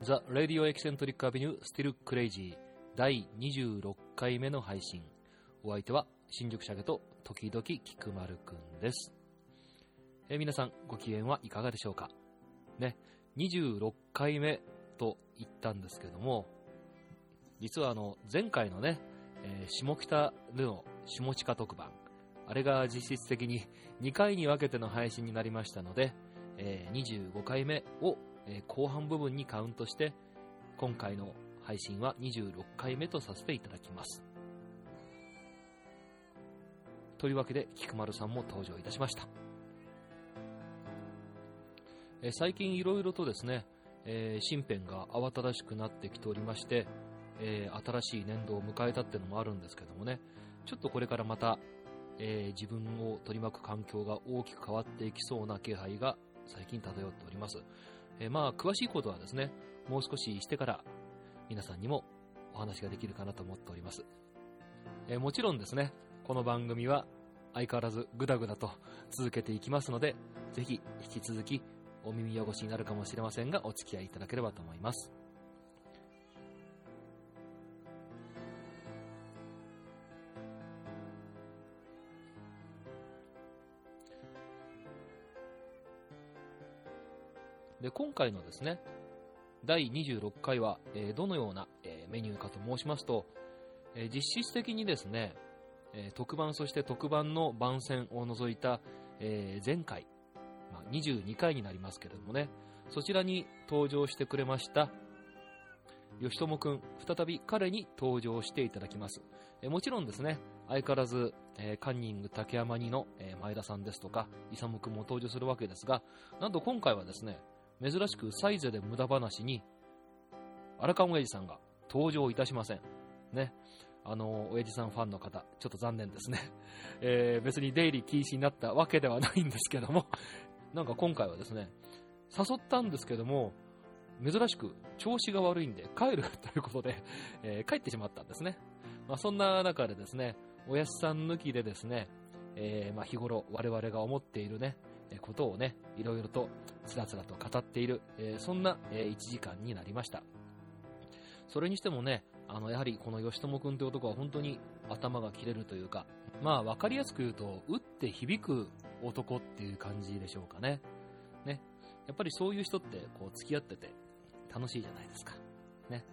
The Radio Eccentric Avenue Still Crazy 第26回目の配信。お相手は新宿シャゲと時々菊丸くんです。え皆さんご機嫌はいかがでしょうか？ね26回目と言ったんですけども実はあの前回のね、えー下北での下地下特番あれが実質的に2回に分けての配信になりましたので、えー25回目をえ後半部分にカウントして今回の配信は26回目とさせていただきます。というわけで菊丸さんも登場いたしました、え最近いろいろとですね、えー身辺が慌ただしくなってきておりまして、えー新しい年度を迎えたっていうのもあるんですけどもねちょっとこれからまた、えー自分を取り巻く環境が大きく変わっていきそうな気配が最近漂っておりますえまあ、詳しいことはですね、もう少ししてから皆さんにもお話ができるかなと思っております。えもちろんですね、この番組は相変わらずグダグダと続けていきますので、ぜひ引き続きお耳汚しになるかもしれませんが、お付き合いいただければと思います。で今回のですね第26回は、えーどのような、えーメニューかと申しますと、えー実質的にですね、えー特番そして特番の番宣を除いた、えー前回、まあ、22回になりますけれどもね。そちらに登場してくれました吉友くん。再び彼に登場していただきます、えもちろんですね。相変わらず、えーカンニング竹山にの、えー前田さんですとか勇くんも登場するわけですがなんと今回はですね珍しくサイゼで無駄話に荒川親父さんが登場いたしません。ね。あの親父さんファンの方ちょっと残念ですね、えー別に出入り禁止になったわけではないんですけども。なんか今回はですね誘ったんですけども珍しく調子が悪いんで帰るということで、えー帰ってしまったんですね、まあ、そんな中でですねおやすさん抜きでですね、えーまあ、日頃我々が思っているねことをねいろいろとつらつらと語っている、えーそんな、え1時間になりました。それにしてもねあのやはりこの吉友君という男は本当に頭が切れるというかまあ分かりやすく言うと打って響く男っていう感じでしょうかね。ね。やっぱりそういう人ってこう付き合ってて楽しいじゃないですか。ね。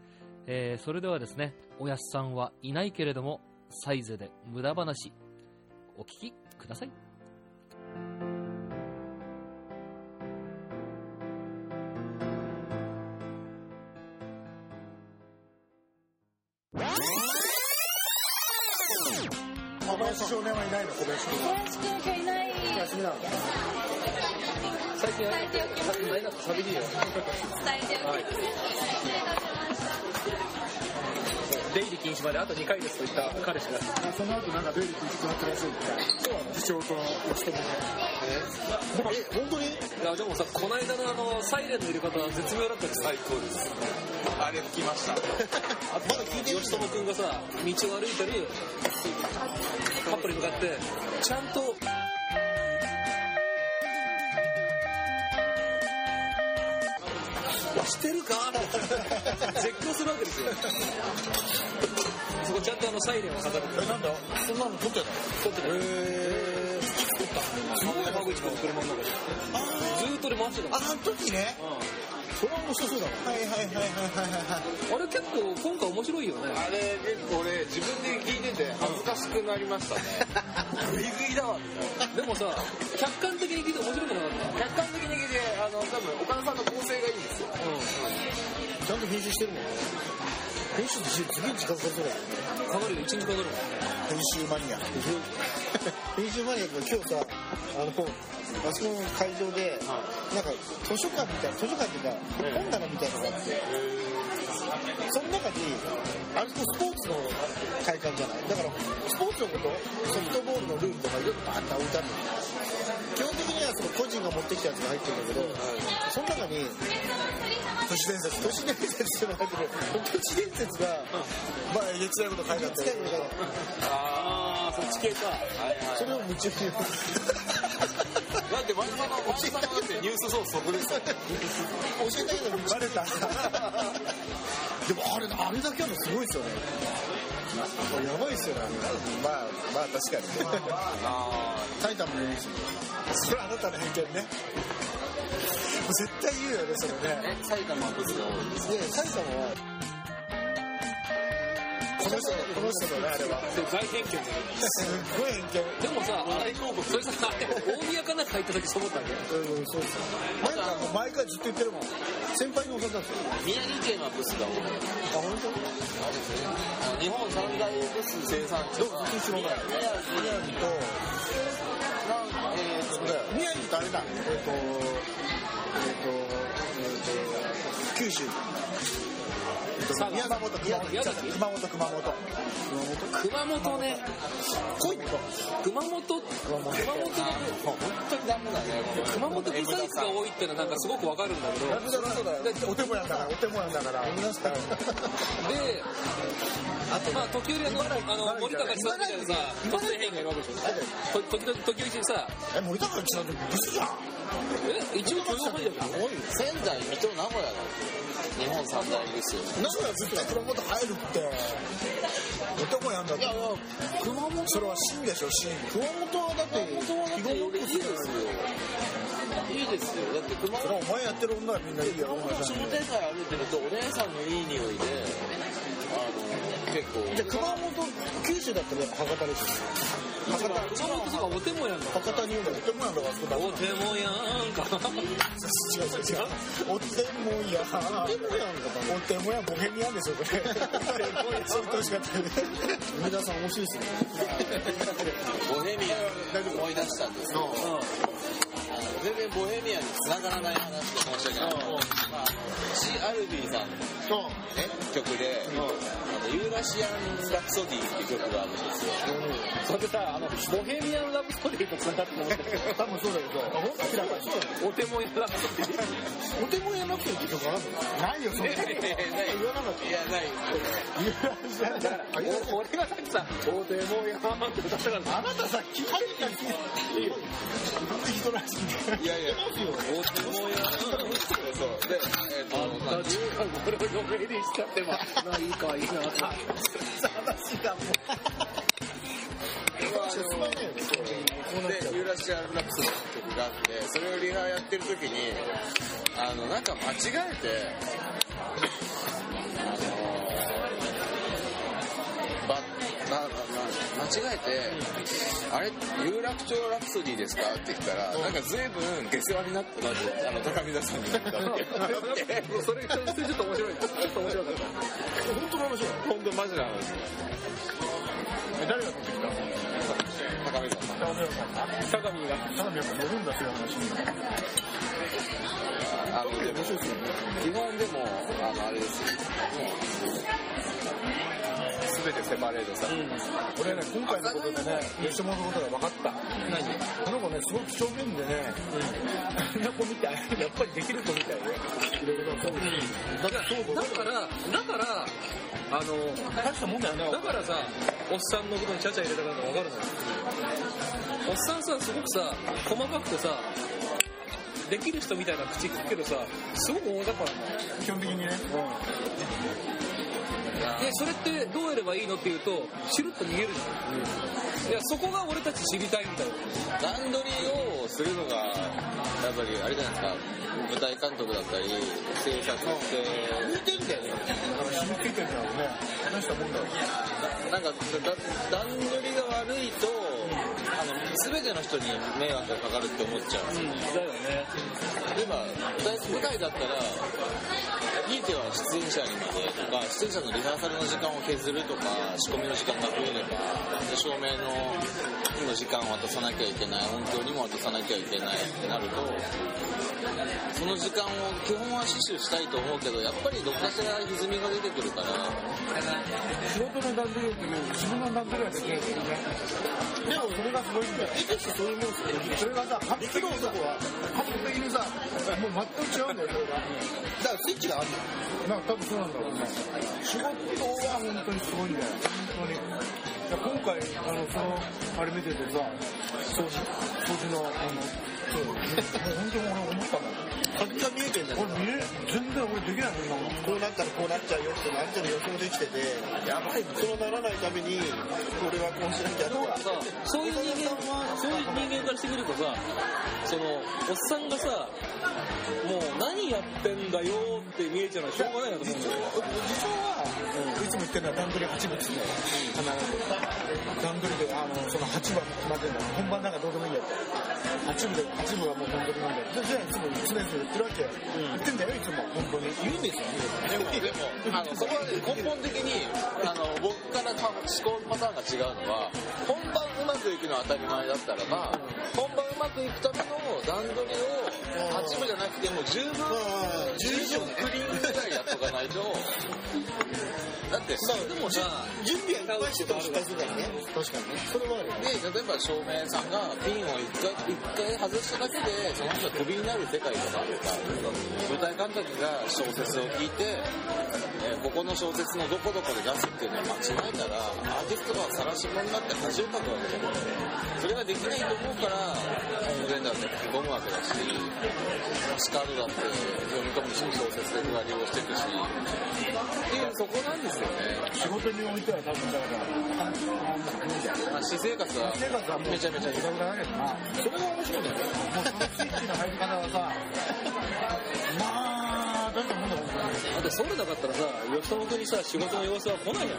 えーそれではですねおやすさんはいないけれどもサイゼで無駄話お聞きください。小林少年はいないの？小林君小林くんがいない休みなの最近伝えておきますないなくしゃべりよ。伝えておきます出入り禁止まであと2回ですと言った彼氏が。あその後なんか出入り禁止決まってらっしゃるみたいそうなの次長と吉友ねえ本当に。いやでもさこの間のあのサイレンの入れ方は絶妙だったです最高です。あれ吹きました。あまだ聞いて吉友君がさ道を歩いてるカップルに向かってちゃんとしてるか？絶叫するわけですよ。そこちゃんとあのサイレンを飾る。えなんだ？そんなの撮ってたの？撮ってたよ。へ撮った山口君の車の中でずーっとで回してたああの時ね。それは面白そうだわはいはいはいはいはいはい。あれ結構今回面白いよね。あれ結構俺自分で聞いてて恥ずかしくなりましたね。グイグイだわ。でもさ客観的に聞いて面白くなかった？客観的に聞いて、あの、多分岡田さんの構成がいいんですよ。ちゃんと編集してるもん。編集って次に近づかせるうんかかるよ。1日かかるもん。編集マニア。編集マニアが今日さあのあそこの会場でなんか図書館みたいな図書館っていうか本棚みたいなのがあって。その中にあれとスポーツの会館じゃない。だからスポーツのことソフトボールのルールとかいろいろバーッと置いてあるの基本的にはその個人が持ってきたやつが入ってるんだけど、その中に都市伝説。都市伝説っていうのが入ってる。都市伝説がまあえげつないこと書いてあった使いのがああそっち系か。それを夢中に。だって丸山の丸山のだってニュースソースそこですよ。教えたけどバレた。でもあれあれだけあるのすごいですよねやばいっすよね。まあまあ確かにあタイタンもいいしそれはあなたの偏見ね。絶対言うよねそれねえ埼玉はブスが多いですで埼玉はこの人この人のねあれは大偏見だよすっごい偏見でもさあれそれさ大宮かなんか入った時そう思ったんだようんそうですなんかもう毎回ずっと言ってるもん先輩に教わったんですよ宮城県はブスが多いあ本当あの日本三大ブス生産地は普通のが宮城宮城となんえーと宮城とあれだえっ、とえっ、とえっ、と九州宮熊本熊本宮崎熊本熊本熊本ね濃い熊本熊本熊本本当にダメだね熊本リサイクが多いってのはなんかすごくわかるんだけどだそうだよお手もやんだからお手もやんだから皆さんでまあ時折あのあの森高千里みたいなさ突然変がいるわけでしょ時々時々さえ森高千里ブスじゃんえ一応許容範囲だけど仙台水戸名古屋だ日本三大ですよ名古屋絶対熊本入るってお手もやんだって。熊本。それは真でしょ真。熊本はだっていいですよいいですよ。だって熊本はお前やってる女はみんないいよ熊本商店街歩いてるとお姉さんのいい匂いであの結構。じゃあ熊本九州だったら博多ですよ博多。熊本とかお手もやんだ博多にお手もやんだか。らそこだお手もやんか。違う違う違うお手もやでもやんか。お手もやボヘミアンですよこれ。そう言ってほしかった梅田さん面白いですね。ボヘミアン思い出したんですけど、全然ボヘミアンに繋がらない話で申し訳ないけど、まあ、あのシ・アルビーさんの、ね、曲で、あのユーラシアン・ラプソディっていう曲があるんですよそれでさあのボヘミアン・ラブストーリーとつながって思ってる多分そうだけどあ本当にそうだよお手もやんラブストーリーお手もやなくてって曲あるのないよそんなえない言わなかったいやないユーラシアンだからお俺がさっきさ「お手もやん」って歌ったからあなたさ聞かれたら人らしいいやいやお手もやそうでえっ、とまあこれを嫁にしたってまあいいかいいな話がもあのでユーラシアン・ラプソディって曲があってそれをリハやってる時にあのなんか間違えてあのばなな間違えて「あれ有楽町ラプソディですか?」って言ったらなんか随分下世話になってまずあの高見田さんに。言ったってそれちょっと面白い。ちょっと面白かった本当の話本当マジな話誰が取ってきた高見さん高見が相模やっぱ乗るんだってい。う話に基本でもあのあれですよ全てセパレートさ、俺ね今回のことでね吉本のことが分かった。何？この子ねすごく正面でねあんな子みたい。やっぱりできる子みたいでいろいろとだからだからだからあの大したもんだよねだからさおっさんのことにちゃちゃ入れたから分かるのよおっさんさすごくさ細かくてさできる人みたいな口聞くけどさすごく大雑把なんだよ。基本的にねでそれってどうやればいいのっていうとシュルッと逃げるじゃん、いやそこが俺たち知りたいみたいな段取りをするのがやっぱりあれじゃないですか。舞台監督だったり制作って似てんだよね。染みついてんだろうね。大したもんだよなんかだ段取りが悪いとあの全ての人に迷惑がかかるって思っちゃう。ん。ですよだよね例えば舞台だったらひいては出演者にまでとか出演者のリハーサルの時間を削るとか仕込みの時間が増えればで照明のの時間を渡さなきゃいけない音響にも渡さなきゃいけないってなるとその時間を基本は死守したいと思うけどやっぱりどっかしら歪みが出てくるから。仕事の段取りよりも自分の段取りはできるんだよねでもそれがすごいんだよいくつそういうもんですよそれがさ発揮の男はもう全く違うんだよそれが。だからスイッチがあるの。なんか多分そうなんだろうね仕事は本当にすごいんだよ本当に。いや今回あのそのあれ見ててさ掃除掃除のあのそう本当に俺思ったもん。先が見えてんだよ俺見え全然俺できないもんこうなったらこうなっちゃうよってのある程度予想できててやばいそうならないために俺はこうしなきゃとか。さそう。いう人間そういう人間からしてみるとさそのおっさんがさもう何やってんだよって見えちゃうのはしょうがないなと思う。んだよ理想はいつも言ってるのは段取り8分っつって必ず。段取りであのその8番決まってるんだ本番なんかどうでもいいんだよ8部で8部はもう本当になんだよ。でじゃあいつも常々言ってるわけよ、言ってんだよいつも本当に。言うんですよでも、でも、あの、そこはね、根本的に、あの、僕から思考パターンが違うのは、本番うまくいくのは当たり前だったらば、本番うまくいくための段取りを、8部じゃなくても十分、十分クリーンぐらいやっとかないと、だって、でもさ、準備はいっぱいしてても失敗するからね。確かにね。それはあるよで、例えば照明さんがピンを一回一外しただけで、その人がクビになる世界とかあるか、舞台監督が小説を聞いて、えーここの小説のどこどこで出すっていうのを間違えたら、アーティストが晒し者になって恥をかくわけだよ。それができないと思うから、音源だって吹き込むわけだし、スカードだって読み込むし、小説でふわりをしていくし、っていう、そこなんですよね。仕事においては多分だから。私生活は生活はめちゃめちゃいいグダグダだけどなそれが面白いんだよもうそのスイッチの入り方はさ。まあだってもんだよ本当にだってそうでなかったらさ吉友君にさ仕事の様子は来ないよ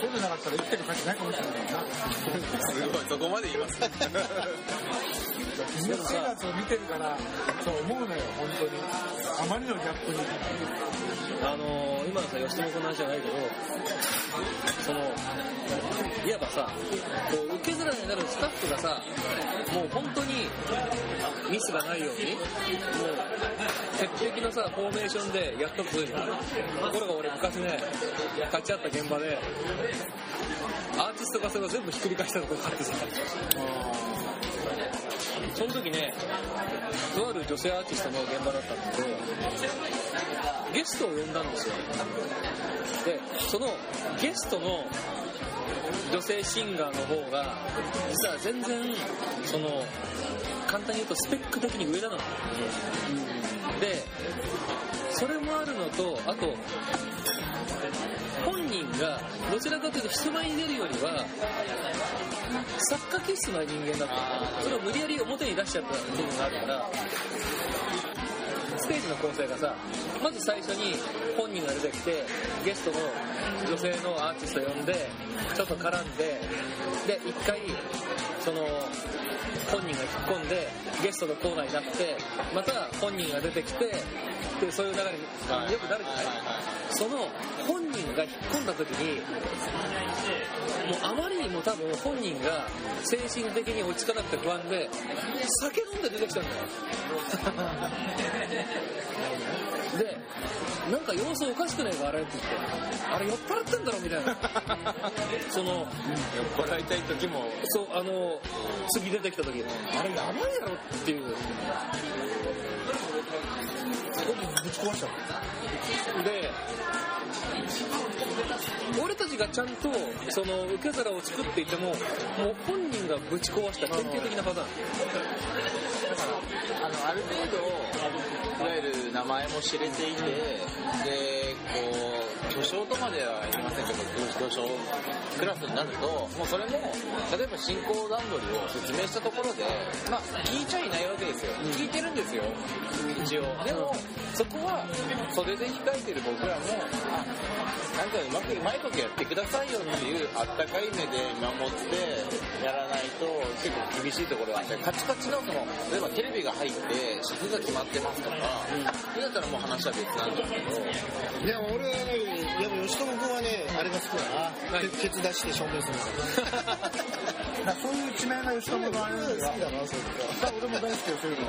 そうでなかったら生きてる価値ないかもしれないな。すごい、そこまで言います。生活を見てるからそう思うのよ本当に。あまりのギャップに。あのー今のさ吉友君の話じゃないけどそのいわばさこう受け皿になるスタッフがさもう本当にミスがないようにもう鉄壁のさフォーメーションでやっとくというところが俺昔ね立ち会った現場でアーティストがそれを全部ひっくり返したところがあってさその時ねとある女性アーティストの現場だったんだけどゲストを呼んだんですよ。でそのゲストの女性シンガーの方が実は全然その簡単に言うとスペック的に上なの。でそれもあるのとあと本人がどちらかというと人前に出るよりは作家気質な人間だったそれを無理やり表に出しちゃった部分があるからステージの構成がさまず最初に本人が出てきてゲストの女性のアーティスト呼んでちょっと絡んでで一回その本人が引っ込んでゲストのコーナーになってまた本人が出てきてでそういう流れに。よくなるじゃないその本人が引っ込んだ時にもうあまりにも多分本人が精神的に落ち着かなくて不安で酒飲んで出てきたんだよ。でなんか様子おかしくないかあれって言ってあれ酔っ払ってんだろみたいな。その酔っ払いたい時も、そうあの次出てきた時あれやばいやろっていう。ぶち壊しちゃうで俺たちがちゃんとその受け皿を作っていてももう本人がぶち壊した典型的なパターンあの、ある程度、いわゆる名前も知れていて、で、こう、巨匠とまでは言いませんけど、巨匠クラスになると、もうそれも、例えば進行段取りを説明したところで、まあ、聞いちゃいないわけですよ。聞いてるんですよ、一応。でも、そこは、袖で控えてる僕らも、あ、なんかうまく、うまいことやってくださいよっていう、あったかい目で見守って、やらないと、結構厳しいところがあって、カチカチの、その、例えばテレビが入って、尺が決まってますとか、それだったらもう話は別なんだけど、でも俺はねやっぱ吉友君はねあれが好きだな、はい。ケツ出して証明するから そういう一面が吉友のあれ好きだなそれ俺も大好きよそういうの。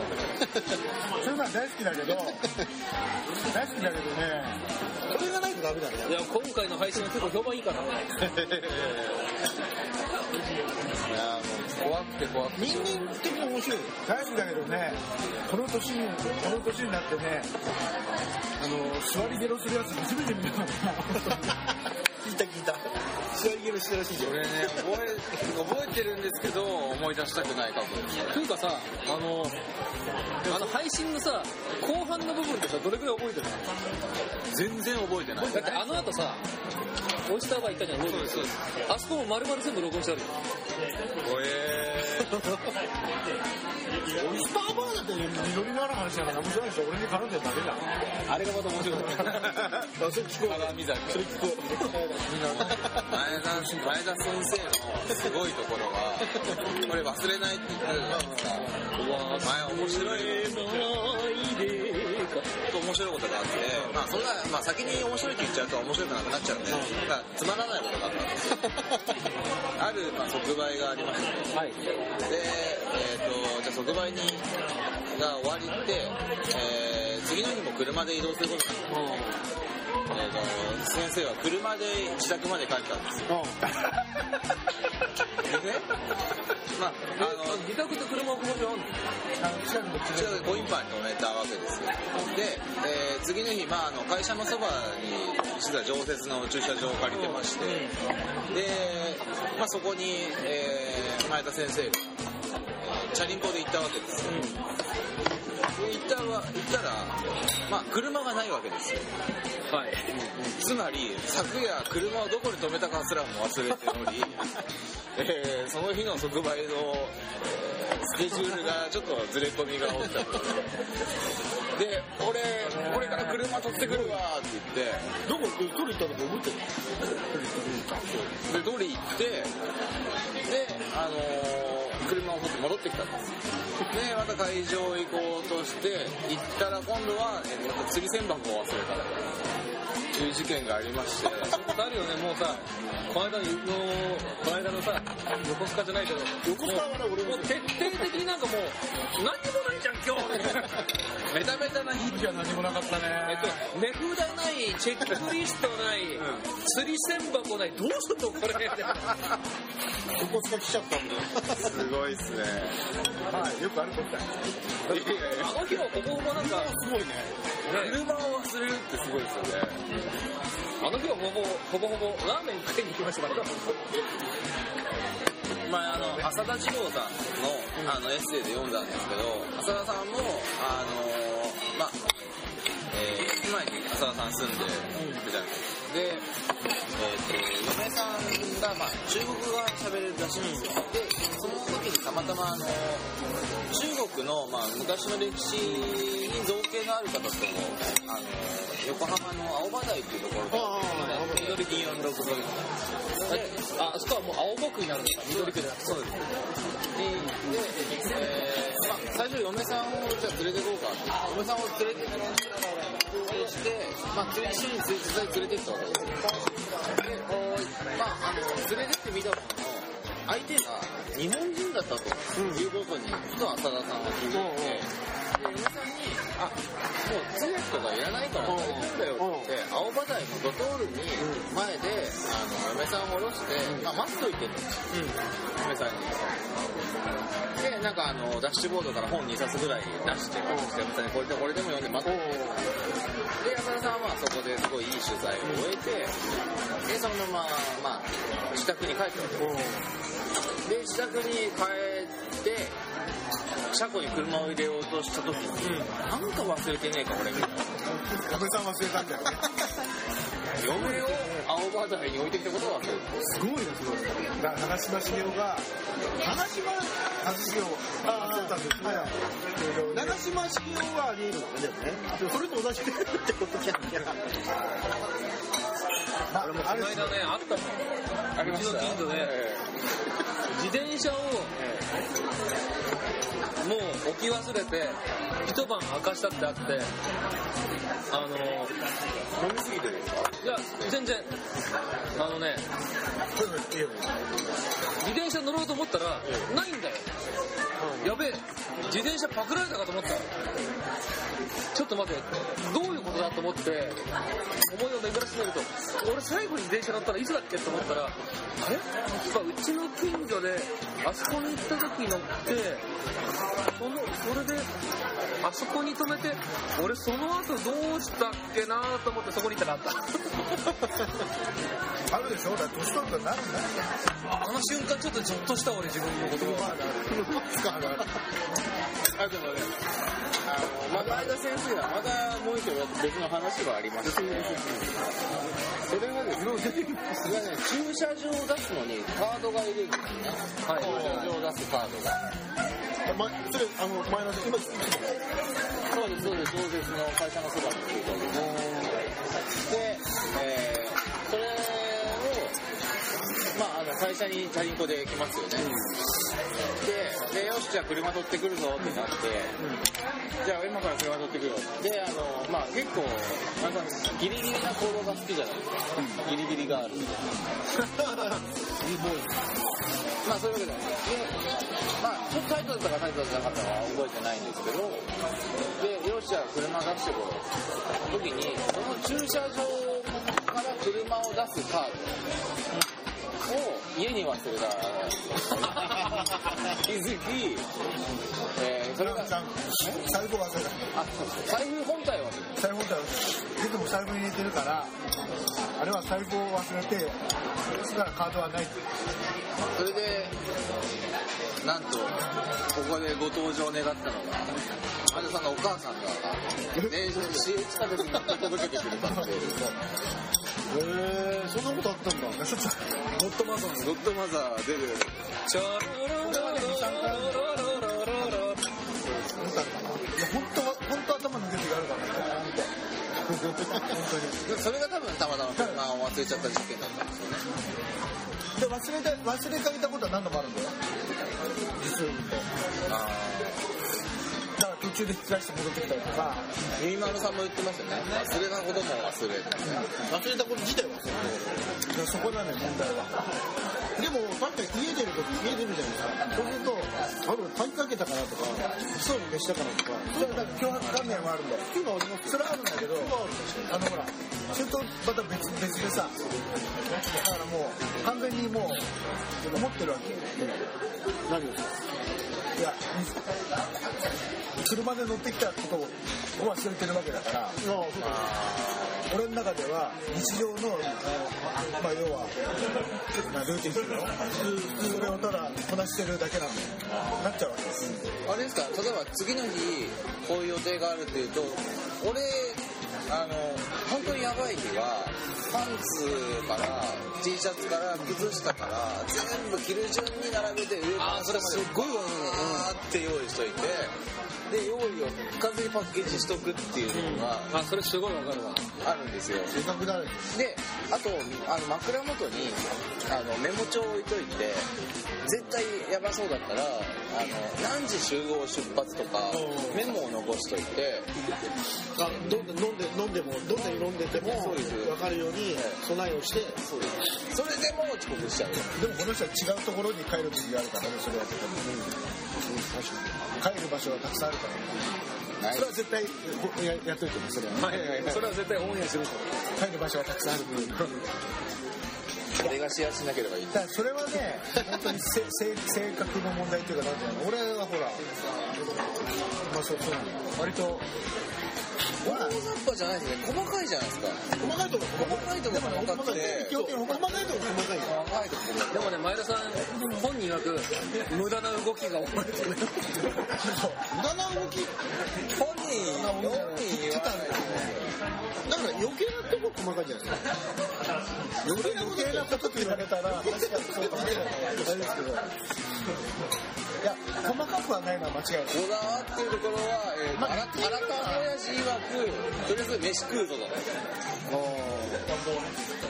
そういうのは大好きだけど。大好きだけどねダメだね。いや今回の配信は結構評判いいから。ねいやもう怖くて怖くて。人間的に面白い。よ大好きだけどねこの年にこの年になってねあの座りゲロするやつ初めて見た。から聞いた聞いたしてるらしいじゃん俺ね覚え覚えてるんですけど思い出したくない過去ですというかさあのあの配信のさ後半の部分ってさどれくらい覚えてるの？全然覚えてない。だってあの後さオイスターバー行ったじゃんロードそうですあそこも丸々全部録音してあるよ。おえオイスターバーだって緑のある話だから面白いでしょ。俺に絡んでるだけじゃん。あれがまた面白い。あそれ聞こう鏡崎それ聞こ前田前田先生のすごいところはこれ忘れないって言ってたじゃないですか前面白い面白いことがあって、まあそんな、まあ先に面白いって言っちゃうと面白くなくなっちゃうんで、だからつまらないことがあったんですよ。ある、まあ、即売がありまして、はいで、えっ、と、じゃあ即売に、が終わりって、えー、次の日も車で移動することになった。えーと、先生は車で自宅まで帰ったんですよ。でね、まあ、あの、自宅で車をここにあんのあの近くの？違うコインパンに止めたわけです。よで、えー次の日、まあ、あの会社のそばに実は常設の駐車場を借りてまして、で、まあ、そこに、えー前田先生が、えーチャリンコで行ったわけです。よ、で行ったわ行ったら、まあ、車がないわけですよ。はい。つまり昨夜車をどこに止めたかすらも忘れており、えーその日の即売の、えースケジュールがちょっとずれ込みが起きたで俺これから車取ってくるわって言って。どこ取り行ったのか覚えてるで取り行ってであのー車を取って戻ってきたんですでまた会場行こうとして行ったら今度は、えーまた釣り銭箱を忘れた。という事件がありましてあるよねもうさこの間のこの間のさ横須賀じゃないけど横須賀はね俺も徹底的になんかもう何にもないじゃん今日みたいなベタベタな日いや何もなかったえっねと値札ないチェックリストない、釣り銭箱ないどうすんのこれ？みたいな横須賀来ちゃったんだよ。すごいっすね。はいよくあることだよあの日はほぼほぼなんか、ね、すごいね車を忘れるってすごいですよね。あの日はほぼほぼほぼラーメン食いに行きました。から前あの浅田次郎さんのあのエッセイで読んだんですけど浅田さんもあのまあえー、今に浅田さん住んでるじゃないですか。で、えー、と嫁さんが、まあ、中国語が喋れるらしいんですよ。でその時にたまたまあの中国の、まあ、昔の歴史に造形のある方とあの横浜の青葉台っていうところで緑246号でああそこはもう青木になるのか緑区じゃなくてそうです。で、でえーまあ、最初嫁さんをじゃあ連れて行こうかって。嫁さんを連れて行こうとして、まあ、連れ一緒に実際連れて行ったわけですよ。で、こう、まあ、あの、連れてってみたもの。の、相手が日本人だ。ったということに、実は浅田さんが気づいて、で、嫁さんに、あ、もう通訳とかいらないから大丈夫だよって言って、青葉台のドトールに前で、嫁さんを下ろして、まあ、待っといてるんですよ。嫁さんに。で、なんかあの、ダッシュボードから本2冊ぐらい出して、嫁さんにこれでこれでも読んで待ってで、浅田さんはそこですごいいい取材を終えて、で、そのまま、まあ、自宅に帰ったわけです。で、自宅に帰って、車庫に車を入れようとした時に、なんか忘れてねえか、俺みたいな。安倍さん忘れたんだよね 嫁をに置いてきたことすごいねすごいだから長嶋茂雄が長嶋あ忘れたんですね。長島茂雄はありえるわねでもねそれと同じってことじゃんこの間ねあったもん。ありました。うちの近所で自転車をもう置き忘れて一晩明かしたってあってあの飲みすぎてるんですかいや全然。あのね自転車乗ろうと思ったらないんだよやべえ自転車パクられたかと思った。ちょっと待ってどういうことだと思って思いを巡らせてみると俺最後に自転車乗ったらいつだっけと思ったらあれ？やっぱうちの近所であそこに行った時乗ってそのそれであそこに止めて俺その後どうしたっけなと思ってそこに行ったらあった。あるでしょ？だ年取るとなるんだよ。あの瞬間ちょっとゾッとした俺自分のことまあ使うなあでもねあのまだ前田先生はまだもう一個別の話はありましてねそれがですねそれがね駐車場を出すのにカードがいるんですよねはい駐車場を出すカードがまそれあの前の今そうですそうです同説の会社のそばの駐車場ですで、えーそれまああの会社にチャリンコで来ますよね、ででよしじゃあ車取ってくるぞってなって、じゃあ今から車取ってくるよであのまあ結構なんかギリギリな行動が好きじゃないですか、ギリギリがあるまあそういうわけで。でまあちょっとタイトだったかタイトじゃなかったかは覚えてないんですけど。でよしじゃあ車出してこう。時にその駐車場から車を出すカード。を家に忘れた 気づき、えーそれが。財布忘れたあ財布本体は財布本体はいつも財布に入れてるからあれは財布を忘れてそしたらカードはないってそれでなんとここでご登場願ったのが前田さんのお母さんが電車で市営地下鉄に届けてくれたんでへえそんなことあったんだ。ゴッドマザーゴッドマザー出るチャロロロロロロロロロいや本当は本当頭抜けてやるからね本当にそれが多分た。またま車を忘れちゃった事件だった。んですよねで忘れた忘れかけたことは何度もあるんだよ。実を言うとあだから途中で引き出して戻ってきたりとかあゆいまるさんも言ってますよね。忘れたことも忘れて。忘れたこと自体はそうでそこなのよ問題は。でも確かに家出るとき家出るじゃないですか。そうするとあれ鍵かけたかなとかそうに消したかなとか。それだから脅迫観念もあるんだ。よ今ありますそれはあるんだけどあのほらそれとまた別別でさだからもう完全にもう思ってるわけ。何をですか？いや車で乗ってきたことを忘れてるわけだから俺の中では日常の、まあ、要は、まあ、ルーティンですよそれをただこなしてるだけなんだよ。なっちゃうわけです。あれですか？例えば次の日こういう予定があるっていうと俺あの本当にやばい日はパンツから T シャツから靴下から全部着る順に並べて上から下まで。すっごいわーって用意しといてで用意を完全にパッケージしとくっていうのがあそれすごいわかるわ。あるんですよ。であとあの枕元にあのメモ帳を置いといて絶対やばそうだったらあの何時集合出発とかメモを残しといて。あどん飲んで飲んでもどんなに飲んでても分かるように備えをして。それでもう遅刻しちゃう。でもこの人は違うところに帰る時があるからねそれは。帰る場所がたくさんあるい。それは絶対ややっといてねそれは。それは絶対オンエアする帰る場所がたくさんある。誰がシェアしなければいい。だそれはね本当にせ性性格の問題っていうかなんていうの俺はほらまあそうそう割と大雑把じゃないですね細かいじゃない。ですか細かいところ細かいところ細かくて細かいところ細かい細かいところでもね前田さん本人曰く無駄な動きが多いって無駄な動き本人本人言わないだから余計なとこ細かいじゃないですか余計なことって言われたら確かにそうかもしれないあれですけどいや細かくはないのは間違いないこだわってるところは、えーと、あら新た親父曰くとりあえず飯食うぞだ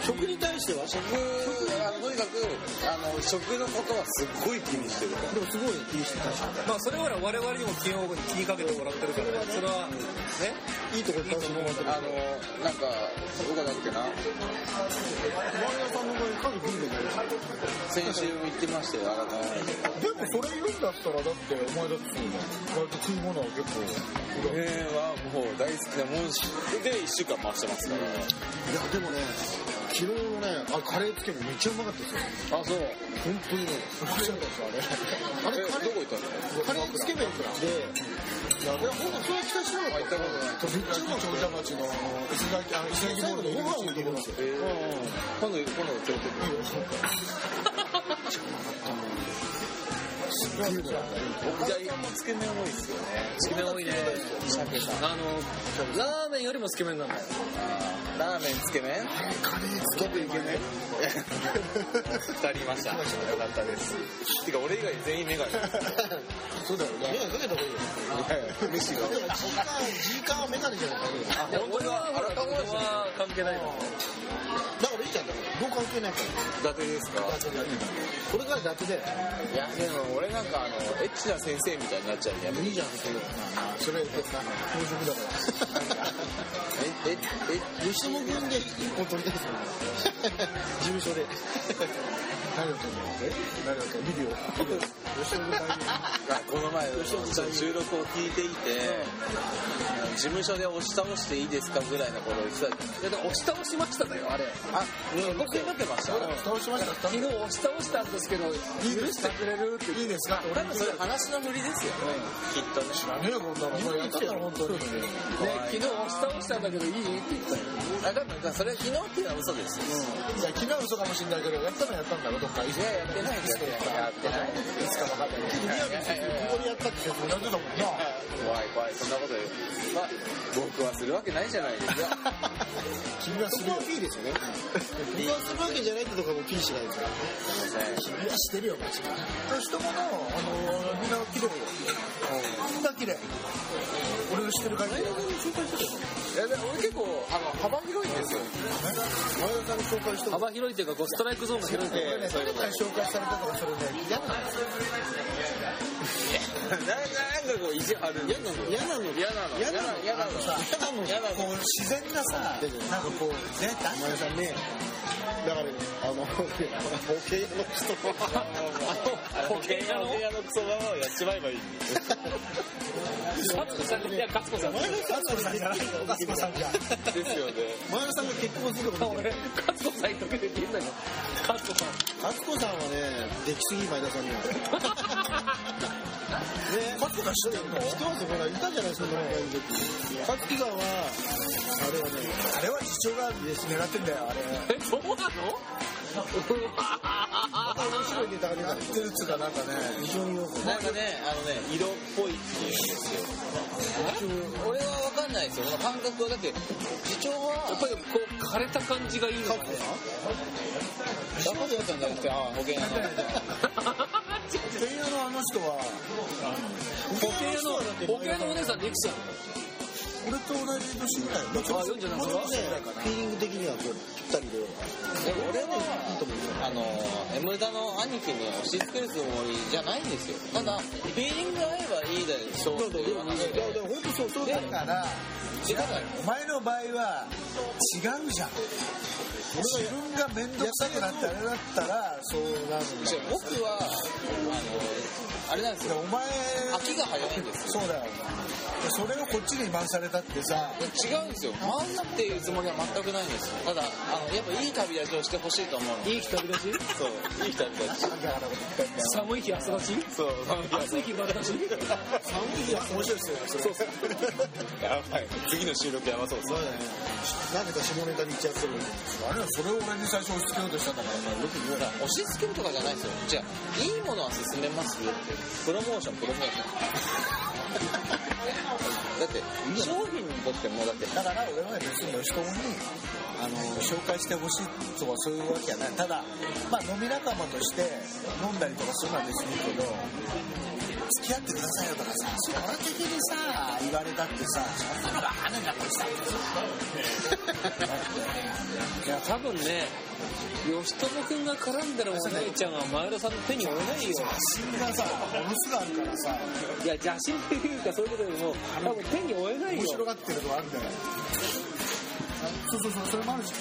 食に対しては食あのとにかくあの食のことはすっごい気にしてるでもすごい気にして確かまあそれは我々にも気を気にかけてもらってるからねそれはねいいところ楽しもうあのなんかどこだっけな前田さんの場合かなりビールにな先週も言ってましたよ改めてでもそれ言うだったらだってお前だってそうだ割と食い物は結構。麺はもう大好きなもんしで1週間回してますから、いやでもね昨日のねあカレーつけ麺めっちゃうまかったですよ。あそう。本当にね。うまかったですよあれあれえカレーどこ行ったの？カレーつけ麺でいや本当それは期待してなかった行ったことない。めっちゃうまい長者町の石垣あの石垣モー。ルのご飯を入れますよ。えー、今度今度連れてすげえだよお客さんもつけ麺多いですよね。つけ麺多いね。鮭さん。あのラーメンよりもつけ麺なんだよラーメンつけ麺。カレーつけ麺。いけね二人いました。よかったです。てか俺以外全員メガネそうだよね。メガネかけた方がいいよむしろジーカーはメガネじゃないかも俺は関係ないいじゃんだからどう関係ないから。伊達ですか？これから伊達でいやでも俺なんかあのエッチな先生みたいになっちゃうやめて。いいじゃんそれ。それ風俗だからえええ？吉友君で一本取りたいですよ事務所で。何を撮るのえ何を撮るビデオ。ビデオ吉友君大この前収録を聞いていて事務所で押し倒していいですかぐらいのことを言ってたじゃんいやでも押し倒しましただよあれ。あ僕になってました。夫倒しました。昨日押し倒したんですけど許してくれるっていいですか？って多分それ話の振りですよ。ねきっとね。知らねえよこんなの。それやってたら本当に。ね昨日押し倒したんだけどいいって言ったよ。あ多分それ昨日っていうのは嘘ですよ。いや昨日は嘘かもしれないけどやったのはやったんだろどっか。いいややってないですよ。やってないか分かんないけど宮城さんここでやったって説明やってたもんな怖い怖いそんなこと言うまあ僕はするわけないじゃないですか君はするよ。P ですよね僕はするわけじゃないってとこはもう P しないですから君はしてるよマジで人ものあのみんな綺麗よみんな綺麗俺の知ってる限り。いやでも俺結構あの幅広いんですよ。前田さんに紹介しても幅広いっていうかこうストライクゾーンが広いってこれね。紹介されたからそれね。嫌なのな なんかこう意地張る。嫌なの。嫌なの。嫌なの。嫌なの。嫌なの。さ嫌なの。嫌なのこう自然なさなんかこうね前田さんねだからあの保険の人保険屋の保険屋のクソババアをやっちまえばいい勝子さんいや勝子さん前田さんじゃないよ勝子さんじゃですよ。ね前田さんが結婚するかもしれない俺勝子さんに時々言うんだけど勝子さん勝子さんはねできすぎ前田さんに。は ね勝子さん知ってるの知ってますよほらいたじゃないですか前田の？時勝子さんはあれはねあれは市長が狙ってんだよあれえそう。なの面白いネタが出たってるっつうかなんかね非常によくなんかねあのね色っぽいっていう。んですよ俺は分かんないですよ感覚はだって次長はやっぱりこう枯れた感じがいいのかねダメだったんじゃなくてあ保険屋の保険屋のあの人は？保険屋の保険屋のお姉さんでいくつなの俺と同じ年ぐらいもうちょっとあ47もうちょっとねフィーリング的にはこうぴったりで俺はいいと思うあの M ダの兄貴に押し付けるつもりじゃないんですよ。ただフィーリング合えばいいでしょうっていう話いやでも本当そうそうだから違うお前の場合は違うじゃん自分が面倒くさくなってあれだったらそうなるんだ僕はあのあれなんですよ。お前飽きが早いんですよ。そうだよ。それをこっちに回されたってさ。違うんですよ。回すっていうつもりは全くないんです。よただあのやっぱいい旅立ちをしてほしいと思うの。いい日旅立ち？そう。いい旅立ち。寒い日朝立ちそう暑い日丸立ち寒い日は面白いですよそうそう。やばい。次の収録やばそうですなんでか下ネタに行っちゃってるあれはそれを俺に最初押し付けようとしたんだからよく言うな。押し付けるとかじゃないですよ。じゃあいいものは勧めますよってプロモーションプロモーション。だって商品にとってもだってだから俺は別に吉友にあの紹介してほしいとはそういうわけじゃない。ただまあ飲み仲間として飲んだりとかするのは別にいいけど付き合ってくださいよとかさそら的にさ言われたってさそんなのが跳ねんだこいつだいや多分ね吉友君が絡んでるお姉ちゃんは前田さんの手に負えないよ。心がさものすごいあるからさ。いや邪心っていうかそういうことよりも多分手に負えない面よ白がってるとこあるんだよあそうそうそうそれもあるし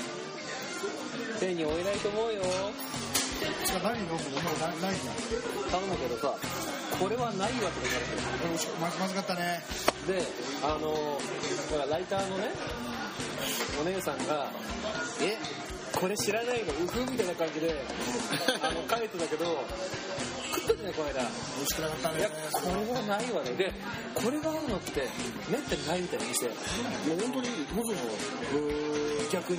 手に負えないと思うよ。しか何飲むの？なないじゃん。頼むけどさこれはないわけだからままずかったね。であのほらライターのねお姉さんが「え？これ知らないのうふん」みたいな感じであの書いてたけど食ったじゃないこの間。美味しくなかったね。いやこれはないわね。でこれがあるのってめったにないみたいな店もう本当にほぼ逆に。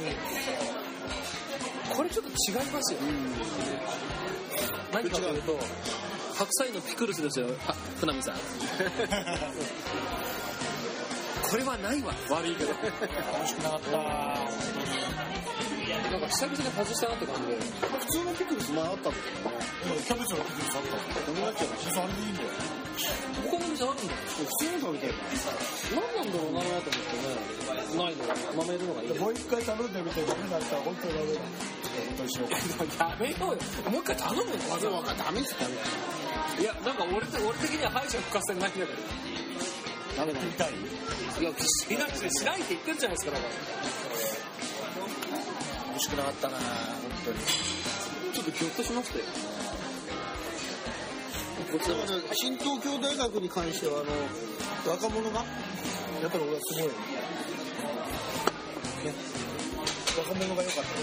これちょっと違いますよ、何かというと白菜のピクルスですよ。あ船見さん。これはないわ。悪いけど。美味しくなかったなんか久々に外したなって感じで。普通のピクルス前あったんだけどね。キャベツのピクルスあったのなっちゃうあれでいいんだよ他の店あるんだよ普通に食べたよ何なんだろうなと思ってね。ないのが豆るのがいいもう一回頼んでみてダメだったら本当にダメだ本当にしようやめようよもう一回頼むのわざわざダメっすダメいやなんか俺俺的には敗者復活戦ないんだけどダメだ見たいいやしないしないって言ってるじゃないですかだから美味しくなかったな本当に。ちょっとギョッとしましたよ。こちらはね新東京大学に関してはあの若者が？やっぱり俺はすごい。ね。若者が良かった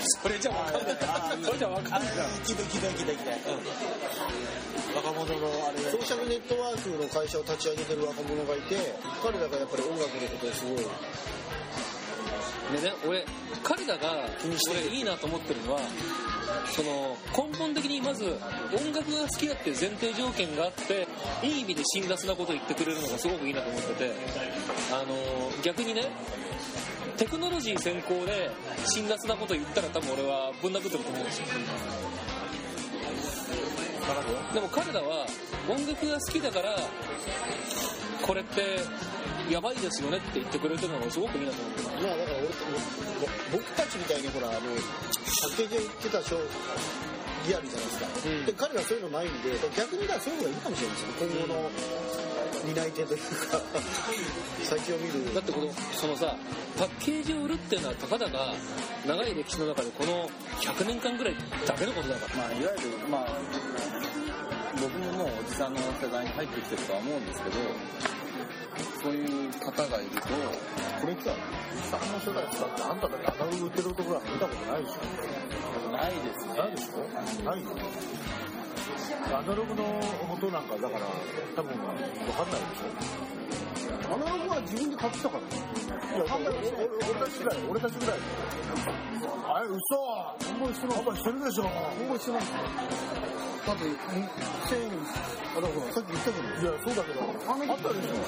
それじゃ分かんない。それじゃ分かんない。聞いた聞いた聞いた聞いた。若者のあれソーシャルネットワークの会社を立ち上げてる若者がいて彼らがやっぱり音楽のことをすごいでね俺彼らが俺いいなと思ってるのはその根本的にまず音楽が好きだっていう前提条件があっていい意味で辛辣なことを言ってくれるのがすごくいいなと思っててあの逆にねテクノロジー先行で辛辣なこと言ったら多分俺はぶん殴ってると思うんですよ。でも彼らは音楽が好きだからこれってやばいですよねって言ってくれてるのがすごくいいなと思ってまあだから俺ぼ僕たちみたいにほらあのパッケージで売ってた商リアルじゃないですか、うん。で彼らそういうのないんで逆にだからそういうのがいいかもしれないです。よね今後の担い手というか 先を見る。だってこのそのさパッケージを売るっていうのはたかだか長い歴史の中でこの100年間ぐらいだけのことだから。まあ、いわゆる、まあ、僕ももうおじさんの世代に入ってきてるとは思うんですけど、そういう方がいると、これ来たらさんの世代使ってあんただけアナログ売ってるところは見たことないでしょないですね。ないでしょないよアナログの音なんかだから多分分かんないでしょアナログは自分で買ってたからねいや、俺俺たちぐらい、俺たちぐらい。あれ、嘘ほんまにしてな。んまにしてるでしょ。ほんまにしてない。だって1000あだからさっき言ったけどいや、そうだけど。あったでしょ。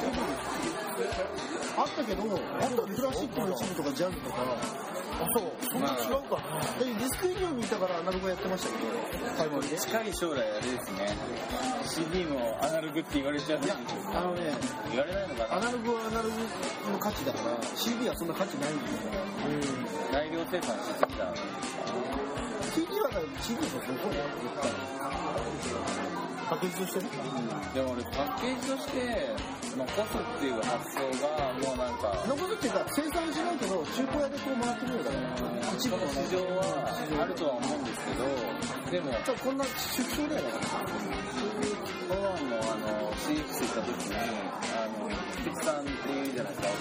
あったけどあったクラシックの一部とかジャズとかあ、そう。そんな違うか。でディスク以上にいたからアナログやってましたけど買い物で近い将来あれですね、CD もアナログって言われちゃう。いやあのね言われないのかな？アナログはアナログの価値だから CD はそんな価値ないんだよ大量生産しすぎた。CD はだから CD とそこにパッケージとして？ね。でも俺パッケージとして残すっていう発想がもうなんか、残すっていうか生産しないけど中古屋でこう回ってるよだから。一その部の市場はあるとは思うんですけど、でも、じゃあこんな出張だよだからコロンのあの CX 行った時に、あの、菊池さんっていうじゃないですか、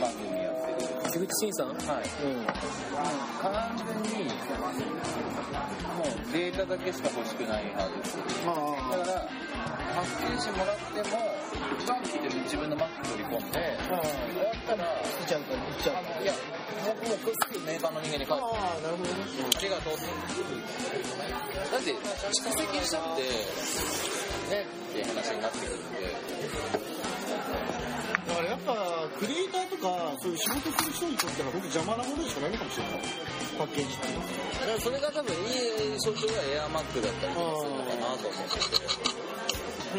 番組やってる。菊池慎さん？はい。うん完全に、もうデータだけしか欲しくない派です。まだから、パッケージもらっても、バンって自分の Mac 取り込んで、終わったら、あいっちゃうからいっちゃうあのいや、もう、もうすぐメーカーの人間に返す。ああなるほどね手が通ってだって蓄積しちゃってねっていう話になってくるんでだからやっぱクリエイターとかそういう仕事する人にとっては本当邪魔なものしかないのかもしれない。パッケージってだからそれが多分いい象徴がエアマックだったりするのかなと思ってて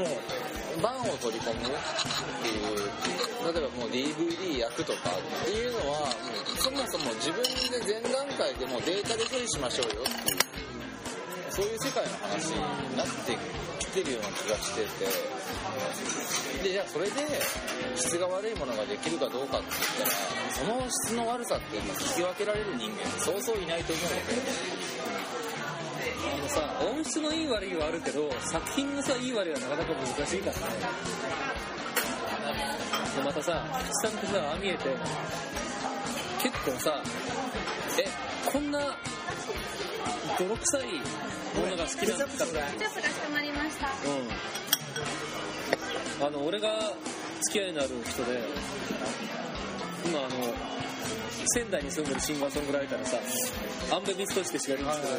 もうバンを取り込むっていう例えばもう DVD 焼くとかっていうのはそもそも自分で前段階でもうデータで処理しましょうよっていう。そういう世界の話になってきてるような気がしてて。でじゃあそれで質が悪いものができるかどうかって言ったらその質の悪さっていうのを聞き分けられる人間ってそうそういないと思うのであのさ音質のいい悪いはあるけど作品のさいい悪いはなかなか難しいからね。でまたさ菊池さんってさああ見えて結構さえこんな泥臭いものが好きなんだ。ったらチョスがかまりました。うん。あの俺が付き合いのある人で今あの仙台に住んでるシンガーソングライターのさアンベミストシって人がいるんですけど、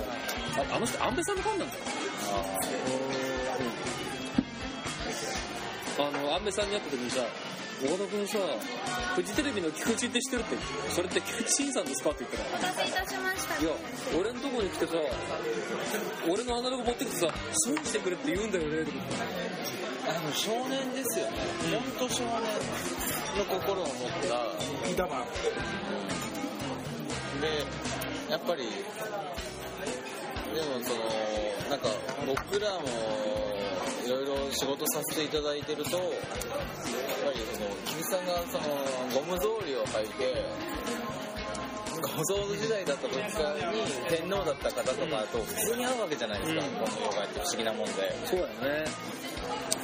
ああの人アンベさんのファンなんだ。よあのアンベさんに会った時にさ岡田君さフジテレビの菊池って知ってるってそれって菊池慎さんですかって言った。らお待たせいたしました。いや、俺のとこに来てさ、俺のアナログ持ってきてさ、損してくれって言うんだよね、とかあの少年ですよね、本当少年の心を持った。いたわでやっぱりでもそのなんか僕らもいろいろ仕事させていただいてるとやっぱりその君さんがそのゴム草履を履いてゴム草時代だった時に天皇だった方とかと普通に会うわけじゃないですか、ゴム妖怪って不思議なもんで。そうだよね。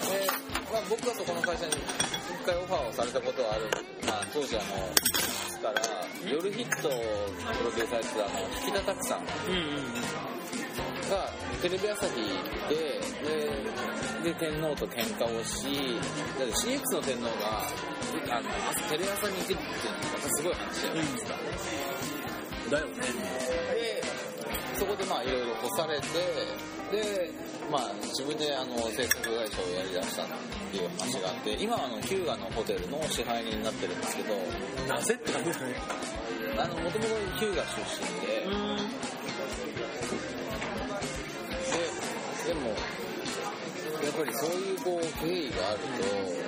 で、まあ、僕はそこの会社に一回オファーをされたことはある、まあ、当時あのから夜ヒットをプロデューサーしてたあの引田拓さんうんうんがテレビ朝日ででで天皇と喧嘩をしだって CX の天皇があのテレ朝に行くっていうのがすごい話じゃないですか、だよね。でそこでまあいろいろ干されてでまあ自分であの制作会社をやりだしたっていう話があって今はあの日向のホテルの支配人になってるんですけどなぜって感じだね。あのもともと日向出身でででもやっぱりそういうこう経緯があると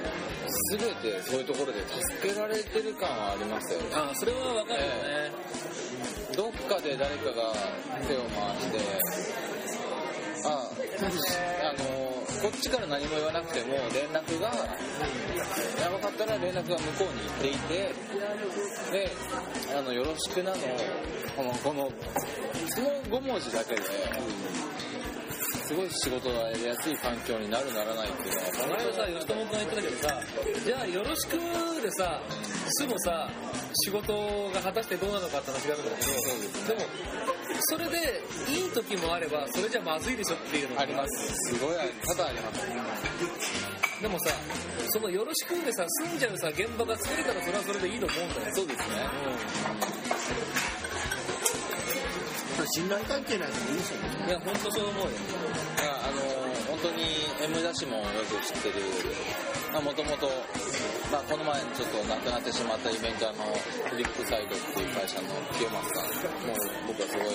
全てそういうところで助けられてる感はありますよねあ、それはわかるよね。どっかで誰かが手を回して、あ、あの、こっちから何も言わなくても連絡が、やばかったら連絡が向こうに行っていて、で、あの、よろしくなの、この、この、その5文字だけで、すごい仕事がやりやすい環境になるならないっていうのは、この間さ、吉友君が言ってたけどさ、じゃあよろしくでさ、すぐさ、仕事が果たしてどうなのかって話があるんだけど、でも、それでいい時もあれば、それじゃまずいでしょっていうのがあります。すごい多々あります。でもさ、そのよろしくでさ、住んじゃうさ、現場が作れたらそれはそれでいいと思うんだよ。そうですね。信頼関係ないといいですよね。いや、ほんとそう思うよ。いやあの本当に M ダッシュもよく知ってるもともとこの前ちょっと亡くなってしまったイベントあのフリップサイドっていう会社の清松さんもう僕はすごい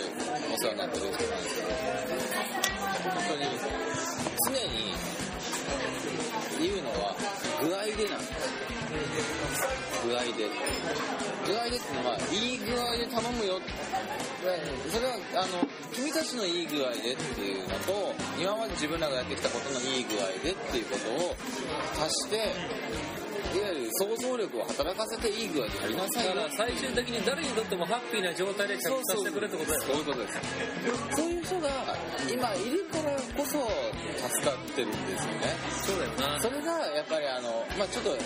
お世話になってる人なんですけど本当に常に言うのは具合でなんです具合で。具合でっていうのはいい具合で頼むよそれはあの君たちのいい具合でっていうのと今まで自分らがやってきたことのいい具合でっていうことを足していわゆる想像力を働かせていい具合でやりなさいよ。だから最終的に誰にとってもハッピーな状態で着地させてくれってことだよ。そういうことです。そういう人が今いるからこそ助かってるんですよね。そうだよな。それがやっぱりあの、まあちょっとね、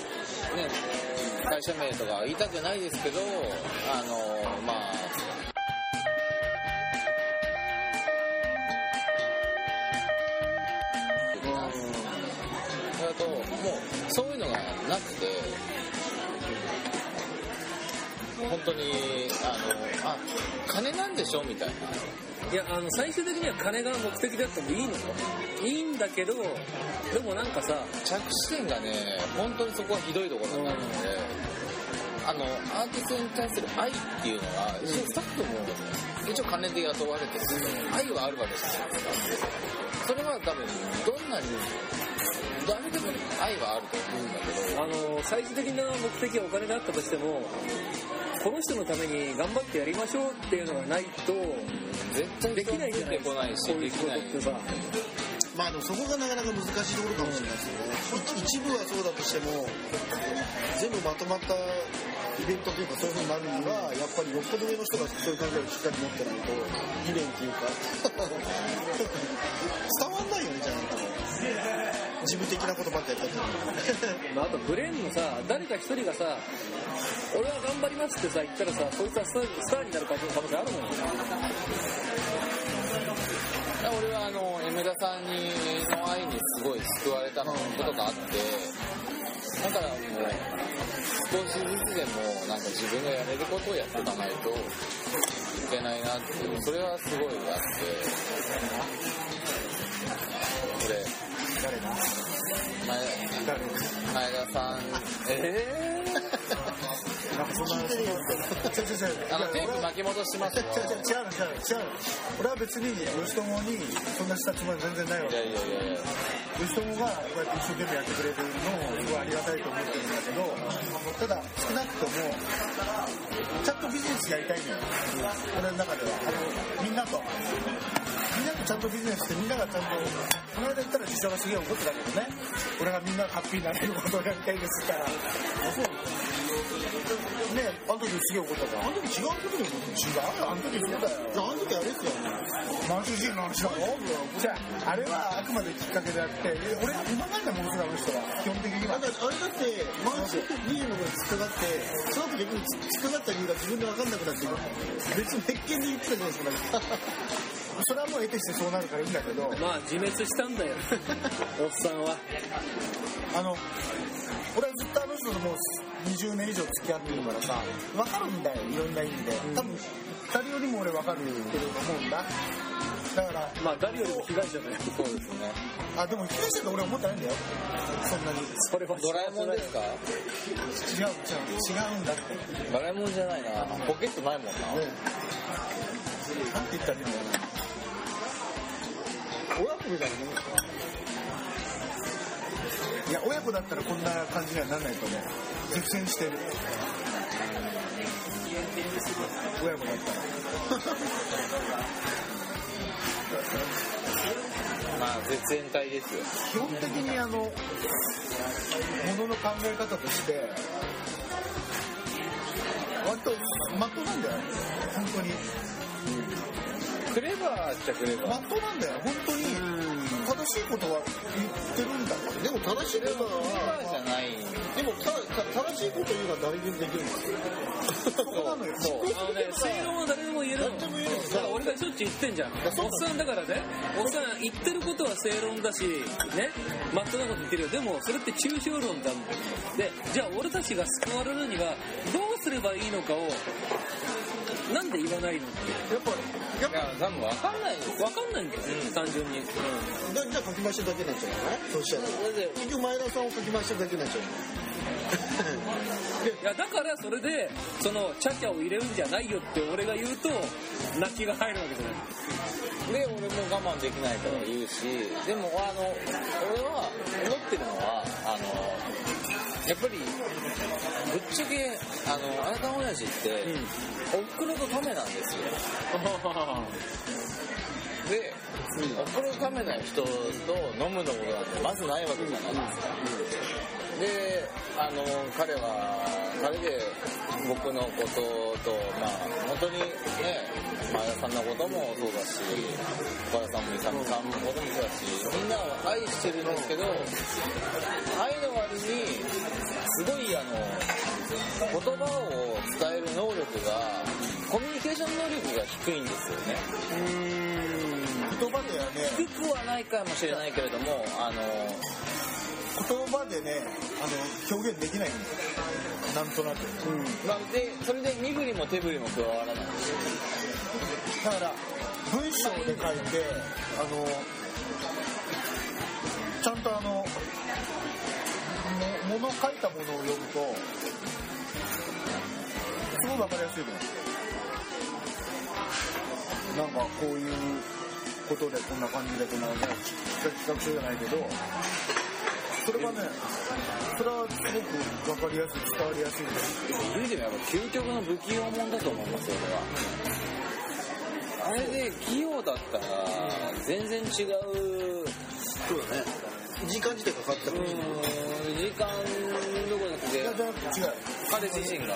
会社名とかは言いたくないですけど、あの、まあ、と、もう、そういうのがなくて、本当に、あの、あ、金なんでしょみたいな。いや、あの、最終的には金が目的であってもいいのよ。いいんだけど、でもなんかさ、着地点がね、本当にそこはひどいところになるので、あの、アーティストに対する愛っていうのは、一応スタッフも一応金で雇われてるけど、愛はあるわけじゃないですか。それは多分、どんなに、誰でも愛はあると思うんだけど、あの、最終的な目的はお金であったとしても、この人のために頑張ってやりましょうっていうのがないと、絶対できないじゃない出てこないし、こういう仕できない。事ってさ。まあでもそこがなかなか難しいところかもしれないですよね一部はそうだとしても全部まとまったイベントというかそういうふうになるにはやっぱりよっぽど上の人がそういう考えをしっかり持ってないと理念っていうか 伝わんないよねじゃないか自分的なことばっかやった。ってまあ、あとブレーンのさ誰か一人がさ俺は頑張りますってさ言ったらさそいつはスタースターになる可能性あるもん俺はあの、エムダさんにの愛にすごい救われたことがあって、だからもう、少しずつでもなんか自分がやれることをやっていかないといけないなっていう、それはすごいあって、これ、誰だ前誰前田さん、えなんかそんな違う違う違うー、あの、テープ巻き戻しますよ。違う。違う違う。違う俺は別に吉友にそんなしたつもり全然ないわけ。いやいやいやいや、吉友がこうやって一生懸命やってくれるのをすごいありがたいと思ってるんだけどただ少なくともちゃんとビジネスやりたいのよ。俺の中では。みんなと。ちゃんとビジネスしてみんながちゃんとこの間言ったら実際はすげえ怒ってたけどね。俺がみんながハッピーになれることをやりたいですから。あそうねあの時すげえ怒ったからあの時違うことでも違うあの時そうだよ。あの時あれですよね。満州人の話だろ？じゃああれはあくまできっかけであってえ俺は今までものすごいあの人は基本的には。あれだあれだってマンションビールのことに突っかかってその後逆に突っかかった理由が自分で分かんなくなって別に鉄拳で言ってたじゃないですかそれはもう得てしてそうなるからいいんだけどまあ自滅したんだよ。おっさんは。あの俺はずっとあの人ともう20年以上付き合ってるからさ分かるんだよ。いろんな意味で。多分誰よりも俺分かると思うんだ。だからまあ誰よりも被害者だよ。そうですね。あでも被害者と俺は思ってないんだよ。そんなに。それはドラえもんですか？違う違う違うんだって。ドラえもんじゃないな。ポケットないもんな。なんて言ったらいいんだろうな親子みたいなもんですかいや親子だったらこんな感じにはならないと思う。絶縁してる。親子だったら。まあ、絶縁体ですよ。基本的にあのものの考え方として割とまっとうなんだよ。本当に。クレバーっちゃクレバー。まっとうなんだよ。本当に正しいことは言ってるんだからでも正しいことクレバーじはゃない。でも正しいこと言うのは誰でもできるんですよそこなのよそう。あのね正論は誰でも言えるのだから俺がしょっちゅう言ってんじゃんおっさんだからねおっさん言ってることは正論だしねまっとうなこと言ってるよでもそれって抽象論だもんでじゃあ俺たちが救われるにはどうすればいいのかをなんで言わないのって。やっぱやっいや、多分わかんないです。分かんないんだよ、単純に、ぱじゃあ書き回してるだけになっちゃうよね。そうしたら結局前田さんを書き回してるだけになっちゃういやだからそれでそのチャチャを入れるんじゃないよって俺が言うと泣きが入るわけじゃない。で、俺も我慢できないから言うし、でも、あの、俺は思ってるのは、あの、やっぱり、ぶっちゃけ、あの、あなた親父って、おふくろとためなんですよ。で、おふくろのためな人と飲むのことなんてまずないわけじゃないですか。で、あの、彼は、彼で僕のことと、まあ、本当にね、前田さんのこともそうだし、岡田さんも勇さんのこともそうだし、みんなを愛してるんですけど、愛の割に、すごいあの、言葉を伝える能力が、コミュニケーション能力が低いんですよね。言葉ではね。低くはないかもしれないけれども、あの、言葉でねあの表現できないんだよ。なんとなく、まあ、で、それで身振りも手振りも加わらない。し、だから文章で書いてあのちゃんとあのももの書いたものを読むとすごいわかりやすいの。よなんかこういうことでこんな感じでこんなね企画書じゃないけどそれがねそれはすごくわかりやすい伝わりやすいんです。言うてもやっぱ究極の不器用もんだと思いますよ、俺は。あれで器用だったら、全然違うそうだね時間自体が変わったうからん時間どこじゃなくていやじゃなくて違う彼自身が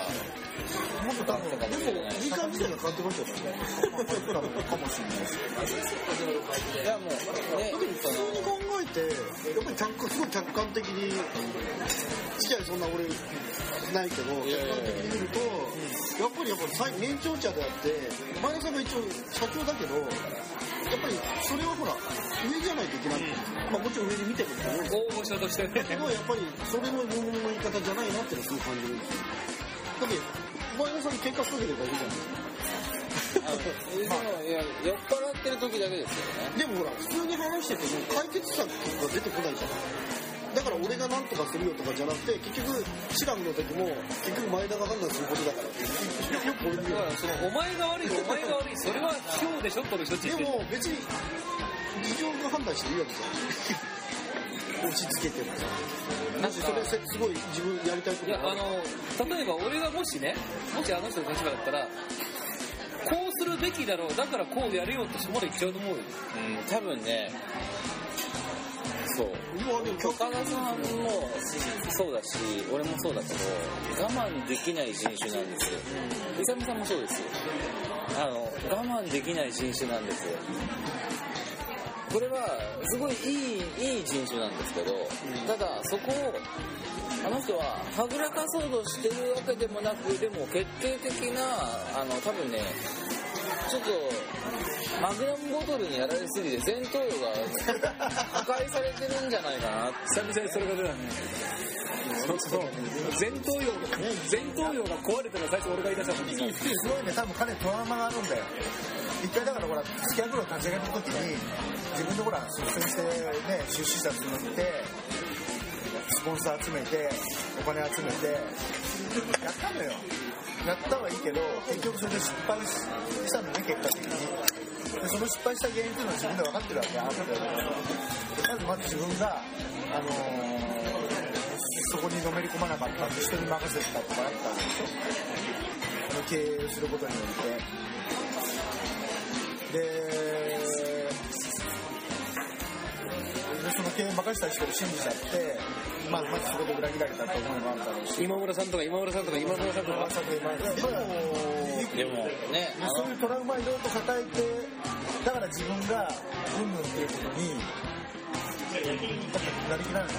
もっと多分かも時間自体が変わってましたよねかもしれないしいやもうね普通に考えてやっぱり客すごい客観的に付き合いそんな俺ないけど客観的に見るとやっぱりやっぱり最年長者であって前田さんが一応社長だけどやっぱりそれはほら上じゃないといけない、まあもちろん上で見てるけど大御所としてね。けどやっぱりそれの日本の言い方じゃないなっていうのはすごい感じるんですよ。だって前田さんに喧嘩しかけてるだけじゃないでもいや酔っ払ってる時だけですよね。でもほら普通に話してても解決策が出てこないじゃんだから俺が何とかするよとかじゃなくて結局シラムの時も結局前田が判断することだからってよく俺に言うだからそのお前が悪いお前が悪い。それは今日でしょこの人っちでって。も別に事情が判断していいわけじゃん。落ち着けてももしそれすごい自分やりたいこといやがあの例えば俺がもしねもしあの人の立場だったらこうするべきだろう。だからこうやるよってそこまで言っちゃうと思うよ。うん多分ねそう。岡田さんもそうだし俺もそうだけど我慢できない人種なんですよ。勇さんもそうですよ。あの我慢できない人種なんですよ。これはすごいいいいい人種なんですけどただそこをあの人ははぐらかそうとしてるわけでもなくでも決定的なあの多分ねちょっとマグナムボトルにやられすぎて前頭葉が破壊されてるんじゃないかな久々にそれが出たねそうそう前頭葉が前頭葉が壊れたの最初俺が言い出した時にすごいね。多分彼トラウマがあるんだよ。一回だからほらスキャンブルを立ち上げた時に自分でほら率先してね出資者募ってスポンサー集めてお金集めてやったのよ。やったはいいけど結局それで失敗したのね結果的に。でその失敗した原因っていうのは自分で分かってるわけあってまずまず自分があのーそこにのめり込まなかった人に任せてたとかあったんでしょ経営をすることによって。ででその経営任せた人を信じちゃって、まあ、まずそこで裏切られたっていうのもあるだろうし今村さんとか今村さんとか今村さんとか。でもねあそういうトラウマをいろいろと抱えてだから自分がうんぬんっていうことになりきらない。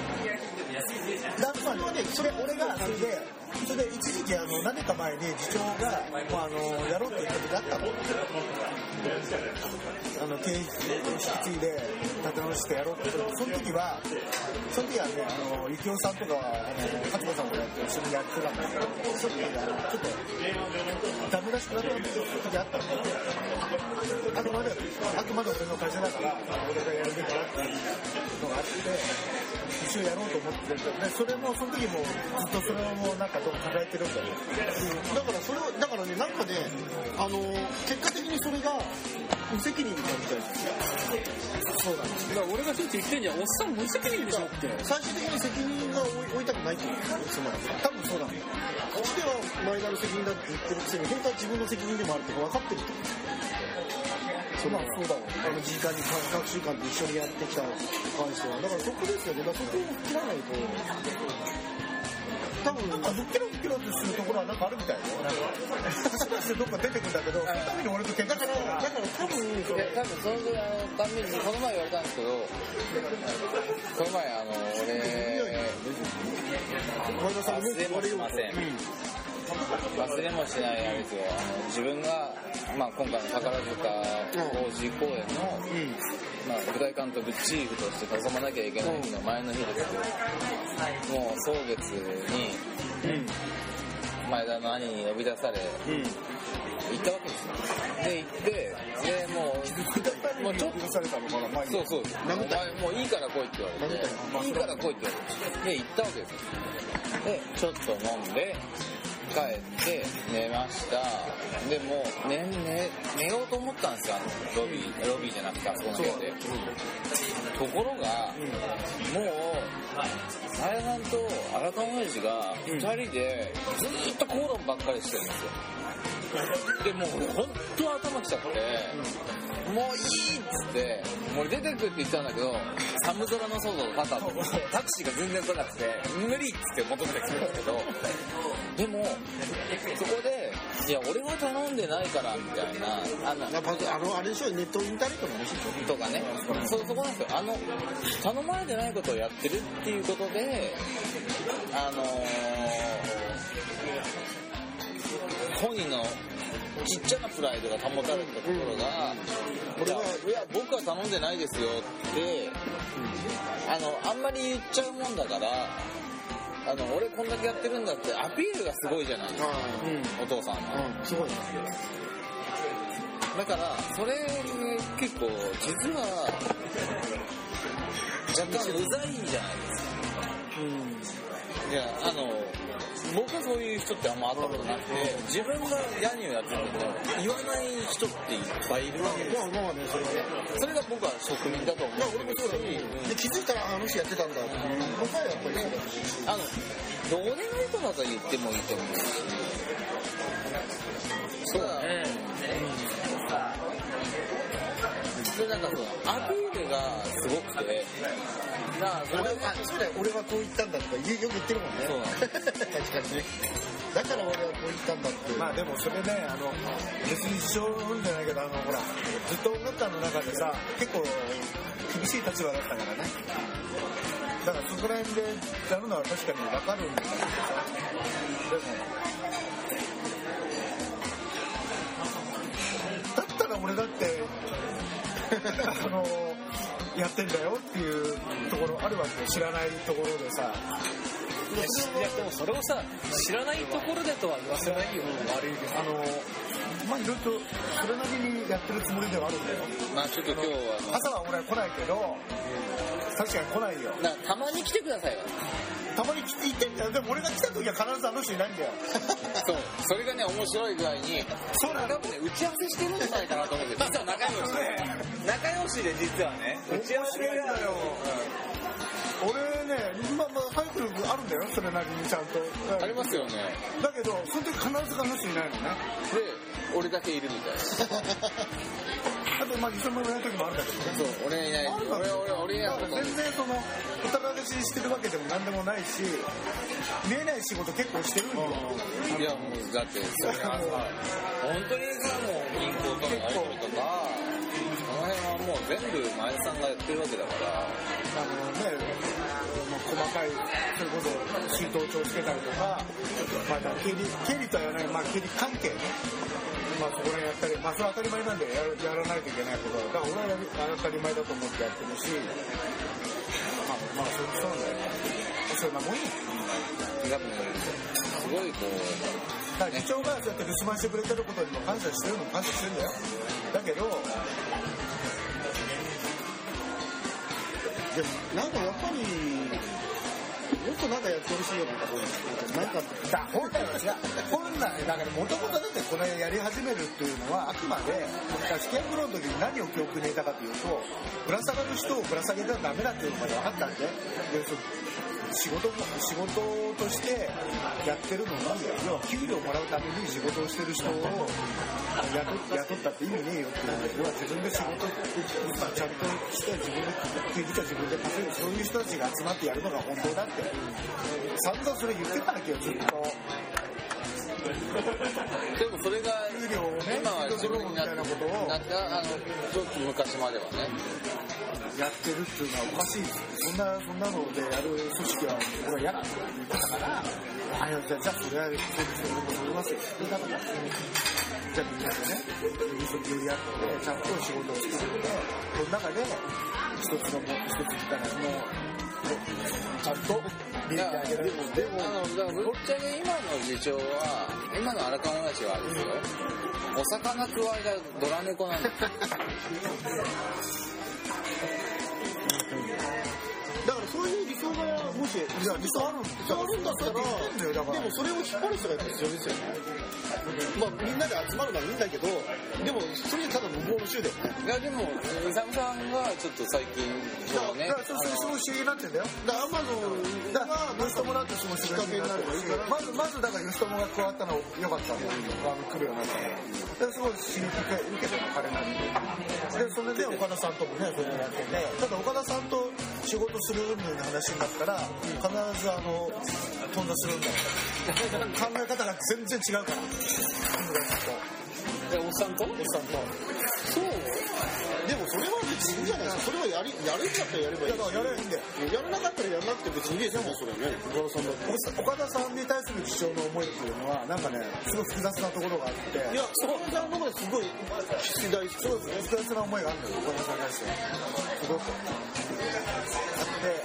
だからまあそれ俺がそれでそれで一時期あの何年か前に次長が、まあ、あのやろうって言った時あったの。あの経営引き継いで立て直してやろうってその時はその時はねあの幸雄さんとかあの勝子さんとかと一緒にやってたんだけどその時あのちょっとダメ出し食らった時あったのあくまであくまで俺の会社だから俺がやるべきだっていうのがあって一緒にやろうと思ってるんだよねそれもその時もずっとそれをもうなんかどう抱えてるんだよだからそれをだからねなんかねあの結果的にそれが無責任に感じたりそうなんですだから俺がしょっちゅう言ってんじゃん。おっさん無責任でしょって。最終的に責任が負いたくないっていうことですよ。つまり多分そうなんだよ。こっちでは前田の責任だって言ってるくせに本当は自分の責任でもあるって分かってるってこと。そまあそうだろうあの時間に学習館で一緒にやってきた関しては。だからそこですよね。だからそこを切らないと多分なんかふっきろふっきろとするところはなんかあるみたいよ。なんか橋出してどっか出てくんだけどそのために俺と喧嘩だからだから多分いや多分そのぐらいのためにこの前言われたんですけどこの前あの俺前田さん忘れもしません忘れもしないあれですよあの自分が、まあ、今回の宝塚王子公演の、まあ、舞台監督チーフとして臨まなきゃいけない日の前の日ですよ。もう蒼月に前田の兄に呼び出され、行ったわけですよで行ってでもうもうちょっと許されたのかな前に。そうそう。お前もういいから来いって言われて。いいから来いって言われて。で行ったわけですよ。でちょっと飲んで帰って寝ました。でも寝寝寝ようと思ったんですよ。ロビーロビーじゃなくてあそこの部屋で。ところがもう綾さんと荒川親父が2人でずっと口論ばっかりしてるんですよ。でもう俺本当頭きちゃって、もういいっつってもう出てくって言ったんだけど寒空の外が肩タクシーが全然来なくて無理っつって求めてきたんだけどでもそこでいや俺は頼んでないからみたいなあのあのあれでしょ？ネットインターネットの話でしょ？とかね。そそこなんですよ。あの頼まれてないことをやってるっていうことであのー本人のちっちゃなプライドが保たれたところが、いやいや僕は頼んでないですよって、あのあんまり言っちゃうもんだからあの俺こんだけやってるんだってアピールがすごいじゃないですか、お父さんは。うん。すごいねだからそれ結構実は若干うざいじゃないですか。いやあの僕はそういう人ってあんま会ったことなくて自分がヤニをやってるけど言わない人っていっぱいいるわけですまあまあねそれはねそれが僕は職人だと思まあう俺もそうだねで気づいたらあの人やってたんだって。いうのがやっぱりそうだしあのどうでもいいことだと言ってもいいと思うしそうだねでなんかそのアピールがすごくてだからそれ俺はあそうだよ。俺はこう言ったんだとかよく言ってるもんね。そう。確かにね。だから俺はこう言ったんだって。まあでもそれねあの別に一生うんじゃないけどあのほらずっと音楽家の中でさ結構厳しい立場だったからね。だからそこら辺でやるのは確かに分かるんだけどさ。でもだったら俺だって あのやってんだよっていうところあるわけよ。知らないところでさ。いやしいやでもそれをさ知らないところでとは言わせないよ。悪いけどあのまあいろいろとそれなりにやってるつもりではあるんだよ。まあちょっと今日は。朝は俺は来ないけど確かに来ないよ。なたまに来てくださいよたまに来て行ってんだよ。でも俺が来た時は必ずあの人いないんだよ。そう。それがね面白い具合にそうなの。多分ね打ち合わせしてるんじゃないかなと思って実は仲良し。仲良しで実はね打ち合わせ面白いんだよ。俺ねまあまあ入ってる部あるんだよそれなりにちゃんと。ありますよね。だけどその時必ずあの人いないのね。で俺だけいるみたいなあとまあ偽物やる時もあるんだけどねそう俺いない俺俺俺いないだから全然そのほったらかしにしてるわけでも何でもないし見えない仕事結構してるんだよいやもうだってそれはさ本当にさもう銀行とのやり取りとかその辺はもう全部前田さんがやってるわけだから。あのね、まあ細かい、それこそ水筒帳つけたりとか、まあ、経理、経理とは言わない、まあ、経理関係ね。まあ、そこら辺やったり、まあ、それは当たり前なんでやるやらないといけないことだから、俺は当たり前だと思ってやってるし、まあ、まあ、そうそうなんだよ。そんなもんよ。多分すごいこうだから、議長がそうやって留守番してくれてることにも感謝してるのも感謝してるんだよ。だけど、でもなんかやっぱりもっとなんかやってほしいよなんかこうなんかだ本来は違う本来だからもともとだってこれやり始めるっていうのはあくまで試験プロの時に何を記憶に入れたかというとぶら下がる人をぶら下げたらダメだっていうのまで分かったんでで仕事も仕事としてやってるのに要は給料もらうために仕事をしてる人を雇っ雇ったって意味ねえよっていう要は自分で仕事ちゃんとして自分で給料は自分で稼ぐそういう人たちが集まってやるのが本当だって散々それ言ってたわけよずっと。でもそれが給料をね今は自分になったあのちょっと昔まではねやってるっていうのはおかしいそんなそんなのでやる組織は俺は嫌だって言ってたからあいじゃあそれはそうですよ俺もそうりますよってだからじゃあみんなでね寄り合ってちゃんと仕事を作ってその中で一つの一つみたいなのをちゃんと見てあげるでもあのだからぶっちゃけ今の次長は今の荒川親父はあれですよ。お魚くわいがドラ猫なんです もしいや理想あるん理想あるんだったら。でもそれを引っ張る人が必要ですよねまあみんなで集まるのはいいんだけどでもそれただ無謀の衆だよね。いやでもイサムさんがちょっと最近そうねだからそうそうそう不思議になってんだよ。だからアマゾンがどうしてもらってその面白いきっかけになればいいからまずまずだから吉友が加わったの良かったんだよあの。来るようになったのですごい刺激受けてる彼なりに。でそれで岡田さんともねそれでやってて。ただ岡田さんと仕事する云々の話になったら必ずあの頓挫するんだよ考え方が全然違うから。おっさんと？おっさんと。そう？でもそれは別にいいんじゃないですか。それはやりやるんだったらやればいいだからやればいいんだよやらなかったらやらなくて別にいいですよ。それはね岡田さんだって岡田さんに対する主張の思いっていうのはなんかねすごい複雑なところがあって。いや岡田さんの方がすごい次第すごい複雑な思いがあるんだよ岡田さんに対して。すごく。あって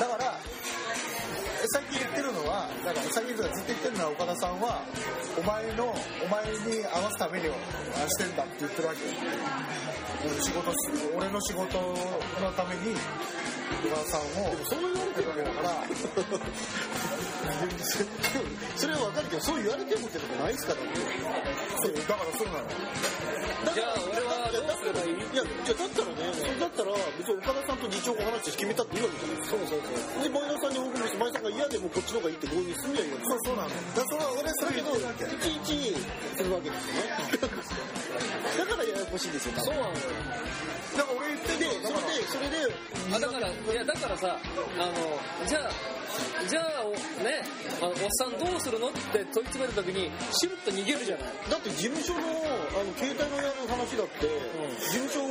だからさっき言ってるのはだからさっきかずっと言ってるのは岡田さんはお前のお前に合わすためにしてんだって言ってるわけ。よ仕事す俺の仕事のために田さんをそう言われてるわけだからそれは分かるけどそう言われてもってことないですからねそうだからそうなのじゃあ俺はどうすればいいいやじゃだったらねそれだったら別に岡田さんと次長が話して決めたっていいわけじゃないですかそうそうそうで前田さんに報告して前田さんが嫌でもこっちの方がいいって合意すんじゃいいわけそうそうなのだからそれは俺それけどいちいちするわけですよねだからややこしいんですよそうなのよ。だから俺言ってるよそれでそれであだからいやだからさあのじゃあじゃあおねあのおっさんどうするのって問い詰めるときにシュルッと逃げるじゃない。だって事務所のあの携帯のやる話だって、事務所を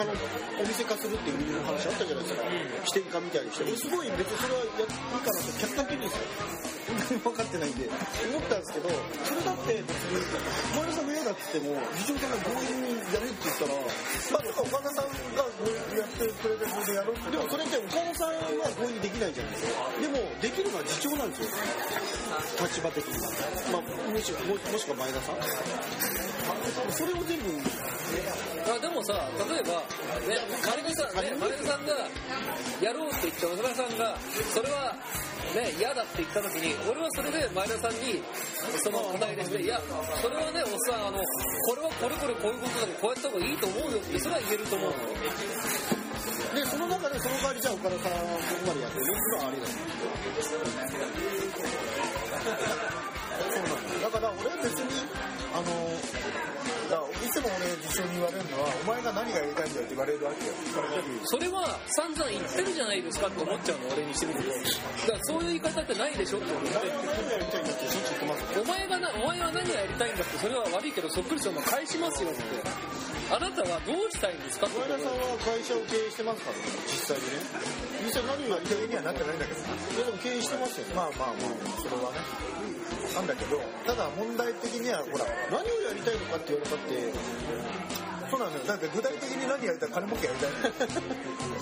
あのお店化するっていう話あったじゃないですか、視点化みたいにして。俺すごい別にそれはやっていいかなと客観的にですよ分かってないんで。思ったんですけどそれだって別に前田さんが嫌だって言っても議長さんが強引にやるって言ったらまあ、岡田さんがやってくれてそれでやろうって。でもそれって岡田さんは強引にできないじゃないですかでもできるのは次長なんですよ。立場的には。まあもしももしくは前田さん。それを全部。あでもさ例えばね前田さんね。前田さんがやろうって言って小田さんがそれはね嫌だって言った時に俺はそれで前田さんにその答えでしていやそれはねおっさんあのこれはこれこれこういうことだからこうやった方がいいと思うよってそれは言えると思うの。よでその中でその代わりじゃあ岡田さんはここまでやってるっていうのはありだよだから俺は別にあのだからいつも俺事象に言われるのはお前が何がやりたいんだよって言われるわけよ。それは散々言ってるじゃないですかって思っちゃうの俺にしてみるとだからそういう言い方ってないでしょって思って。お前がなお前は何がやりたいんだってそれは悪いけどそっくりその返しますよってあなたはどうしたいんですか？って前田さんは会社を経営してますから。ね実際にね。実際何をやりたい経営にはなってないんだけど。でも経営してますよね。まあまあまあそれはね。なんだけどただ問題的にはほら何をやりたいのかって言われたってそうなんだよ。だって具体的に何やりたい金儲けやりたい。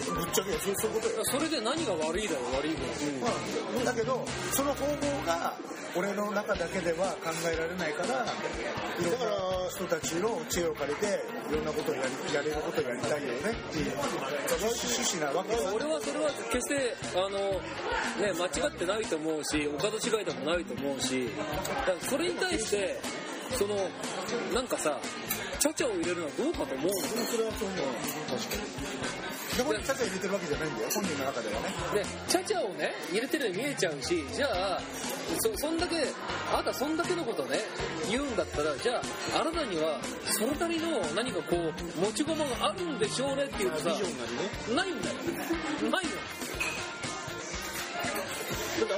のぶっちゃけそうそういうことよそれで何が悪いだろう悪いの。まあ、だけどその方法が俺の中だけでは考えられないからいろんな人たちの知恵を借りていろんなことをやりやれることをやりたいよね。っていう趣旨なわけさ俺はそれは決してあの、ね、間違ってないと思うしお門違いでもないと思うしだからそれに対してそのなんかさちゃちゃを入れるのはどうかと思う。のそれはそう思う確かに。どこにちゃちゃ入れてるわけじゃないんだよ本人の中ではね。でちゃちゃをね入れてるように見えちゃうしじゃあそそんだけあなたそんだけのことね言うんだったらじゃああなたにはそのたりの何かこう持ち駒があるんでしょうねっていうとさなりねないんだよ。ないの。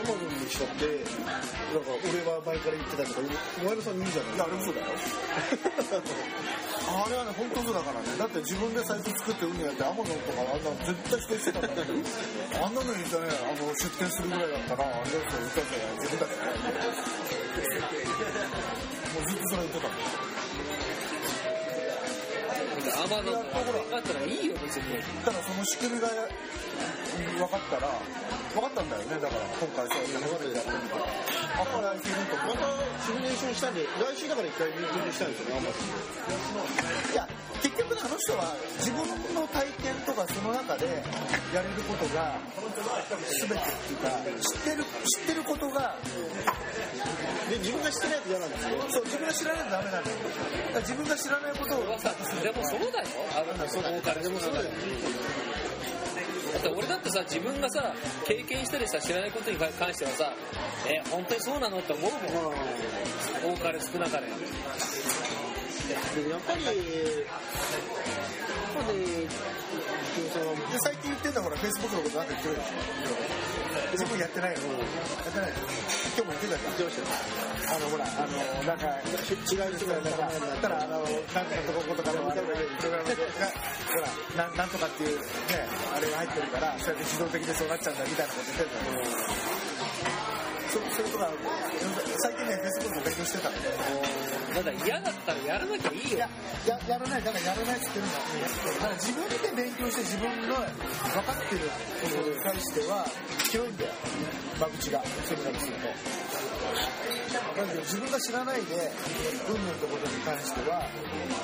だってアマゾンにしたってなんか俺は前から言ってたとか前田さんに言うじゃないいやあれ嘘だよあれはね本当そうだからね。だって自分でサイト作って運やってアマゾンとかあんなの絶対否定してたんだよあんなのにさねあの出店するぐらいだったらあれだって売ったんじゃない自分たちでもうずっとそれ言ってたんだよアマゾンだったらいいよ別に。ただその仕組みが分かったら分かったんだよねだから今回そういうのでやってみてあこれいけるとまたシミュレーションしたんで来週だから一回ミーティングしたんですよねアマゾンいや結局ねあの人は自分の体験とかその中でやれることが全てっていうか知ってる知ってることがで自分がしてないと嫌なんですよそう自分が知らないとダメなんだよだから自分が知らないことをでもそうだよあなたそうボーカルでもそうだよだって俺だってさ自分がさ経験したりさ知らないことに関してはさえ本当にそうなのって思うもん。多かれ少なかれ。でやっぱり、やっぱり、そので最近言ってんだほら、フェイスブックのことなんか言ってるでしょ。フェイスブックやってないの。やってないの。今日も言ってたじゃん。あの、ほら、あの、なんか、違う人がなんか、だったら、あの、なんかとことかでも、あのプログラムが、ほら、なんなんとかっていうね、あれが入ってるから、そうやって自動的でそうなっちゃうんだみたいなこと言ってるんだけど、そそれとか、最近ね、フェイスブックも勉強してたんで。だから嫌だったらやらなきゃいいよいや、ややらない、だからやらないって言ってるんだ。だから自分で勉強して自分の分かってることに対しては広いんだよ。間口が、それからすると。だけど自分が知らないで、運命のことに関しては、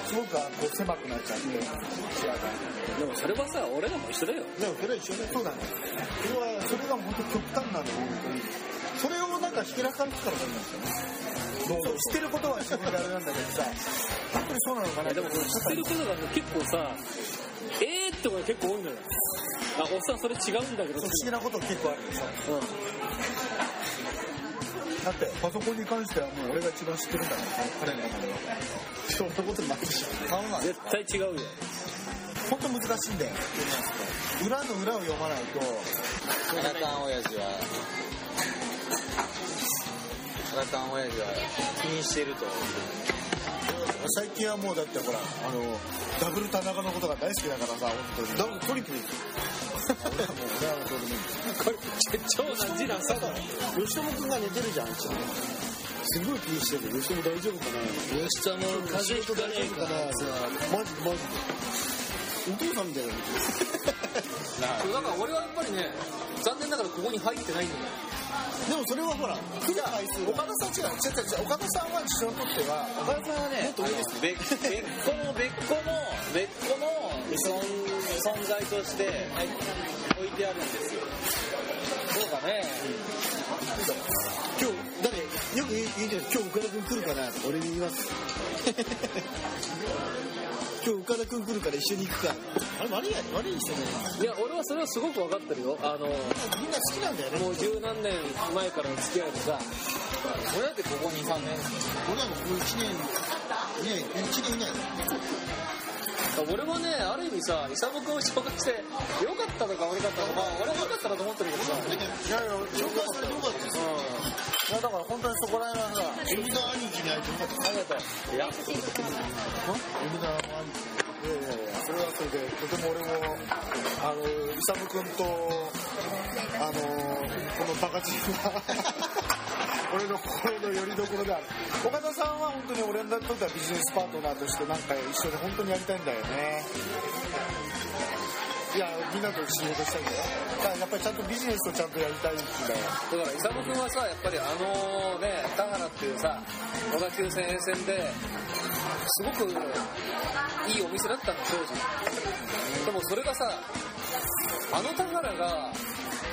すごくこう狭くなっちゃって、視野が。でもそれはさ俺らも一緒だよでもそれは一緒だよ。そうだね。それは、それが本当極端なんだよ、本当に。それをなんかひけらかんつからなんですよね。そう知ってることは自分であれなんだけどさ、本当にそうなのかな？でもこれ知ってることが結構さえーってことが結構多いのよ。あおっさんそれ違うんだけど。不思議なこと結構あるでしょ。うん。だってパソコンに関してはもう俺が一番知ってるんだから彼の中ではそんなことないでしょ。顔が。絶対違うよ。本当難しいんだよ。裏の裏を読まないと。アラカン親父はアラカン親父は気にしてると。最近はもうだってほらあのダブル田中のことが大好きだからさ本当に。だからトリプル。俺はもう俺はどうでもいいこれ超な次男さ吉友くんが寝てるじゃん、すごい気にしてる。吉友大丈夫かな？吉田の風邪ひかねえかな？マジでマジで。お父さんみたいなのだから俺はやっぱりね残念ながらここに入ってないんだよ。でもそれはほら、来る回数岡田さん違う違う違う岡田さんは自身にとっては岡田さんはねあの別別個の別個の別個の存存在として置いてあるんですよ。そうだね。今日、誰、よく言うじゃん、今日岡田くん来るかな？って俺に言います。今日岡田くん来るから一緒に行くか。あれ悪いや悪い人ね。いや俺はそれはすごく分かってるよあのみんな好きなんだよね。もう十何年前からの付き合いでさ俺だってここに3年俺はもうこう1年、ね、1年以内俺はねある意味さ勇君を紹介してよかったのか悪かったのか俺はよかったなと思ってるけどさいやいや、紹介されてよかったですよ。いやだから本当にそこら辺はさ海田兄貴に会えてよかった。ありがとういや海田の兄貴いやいやいやそれはそれでとても俺もあの勇君とあのこのバカチンが俺の心の拠り所である岡田さんは本当に俺にとってはビジネスパートナーとしてなんか一緒に本当にやりたいんだよねいやみんなと仕事したいんだよだからやっぱりちゃんとビジネスをちゃんとやりたいんだよだから勇君はさやっぱりあのね田原っていうさ小田急線沿線ですごくいいお店だったの当時でもそれがさあの田原が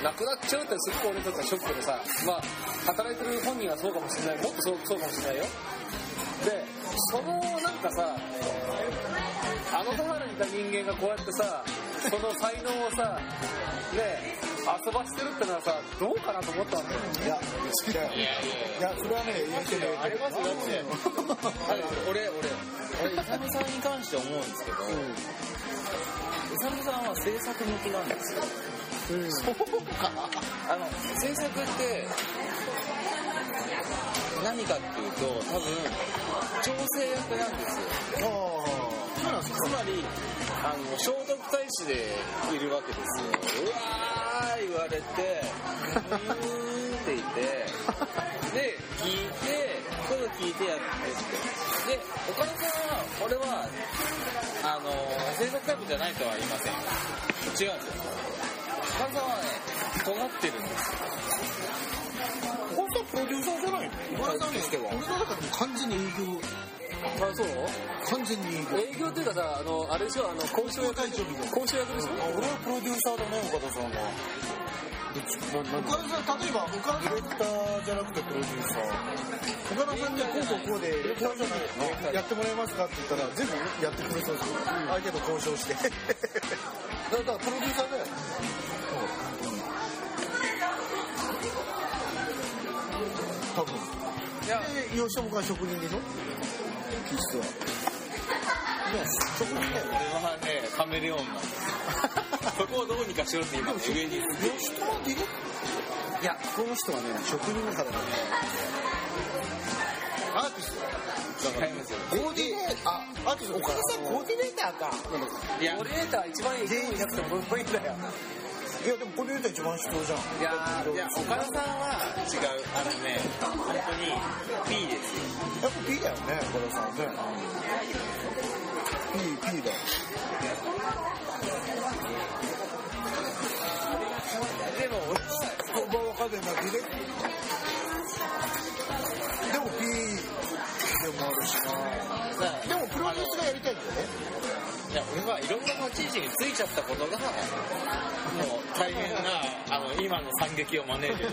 なくなっちゃうってすごく俺にとってはショックでさまあ働いてる本人はそうかもしれない。もっとそうそうかもしれないよ。でそのなんかさあの田原にいた人間がこうやってさその才能をさね遊ばしてるってのはさどうかなと思ったんだよ。いや好きだよ。いやそれはね言えてるありますよだって俺俺。俺イサムさんに関して思うんですけど、イサムさんは制作向きなんですよ。あの制作って何かっていうと多分調整役なんですよ。つまりあの聖徳太子でいるわけですよ。うわー言われてうーんって言ってで聞いて今度聞いてやってって。で岡田さんは俺はあの制作タイプじゃないとは言いません。違うんですよ。岡田さんはね尖ってるんですよ。本当はプロデューサーじゃないの？岡田さんね、俺の中でも完全に営業、あそう？完全に。営業っていうかさあのあれでしょ？あの交渉役？でしょ交渉役でしょ？あ俺はプロデューサーだね岡田さんは。岡田さん例えば岡田ディレクターじゃなくてプロデューサー。岡田さんにこうこうこうでディレクターじゃなやってもらえますかって言ったら全部やってくれそうです。相手と交渉してだからプロデューサーだよ。多分。い吉本は職人でしょ？実はね職人だよね俺はねカメレオンなんですそこをどうにかしろって今ね上に吉友っていやこの人はね職人だからね。アーティスト。違いますよコーディネーターあアーティスト岡田さんコーディネーターかいやオレーター一番いい全員なくてもいいんだよいやでもコーディネーター一番必要じゃん。いやいや岡田さんは違う。あのね本当に P ですよ。やっぱ P だよね岡田さんね。P P だ。よでも俺は言葉わかんないなディレクでも P でもあるしなでもプロデュースがやりたいんだよねいや俺はいろんな立ち位置についちゃったことがもう大変なあの今の惨劇を招いてる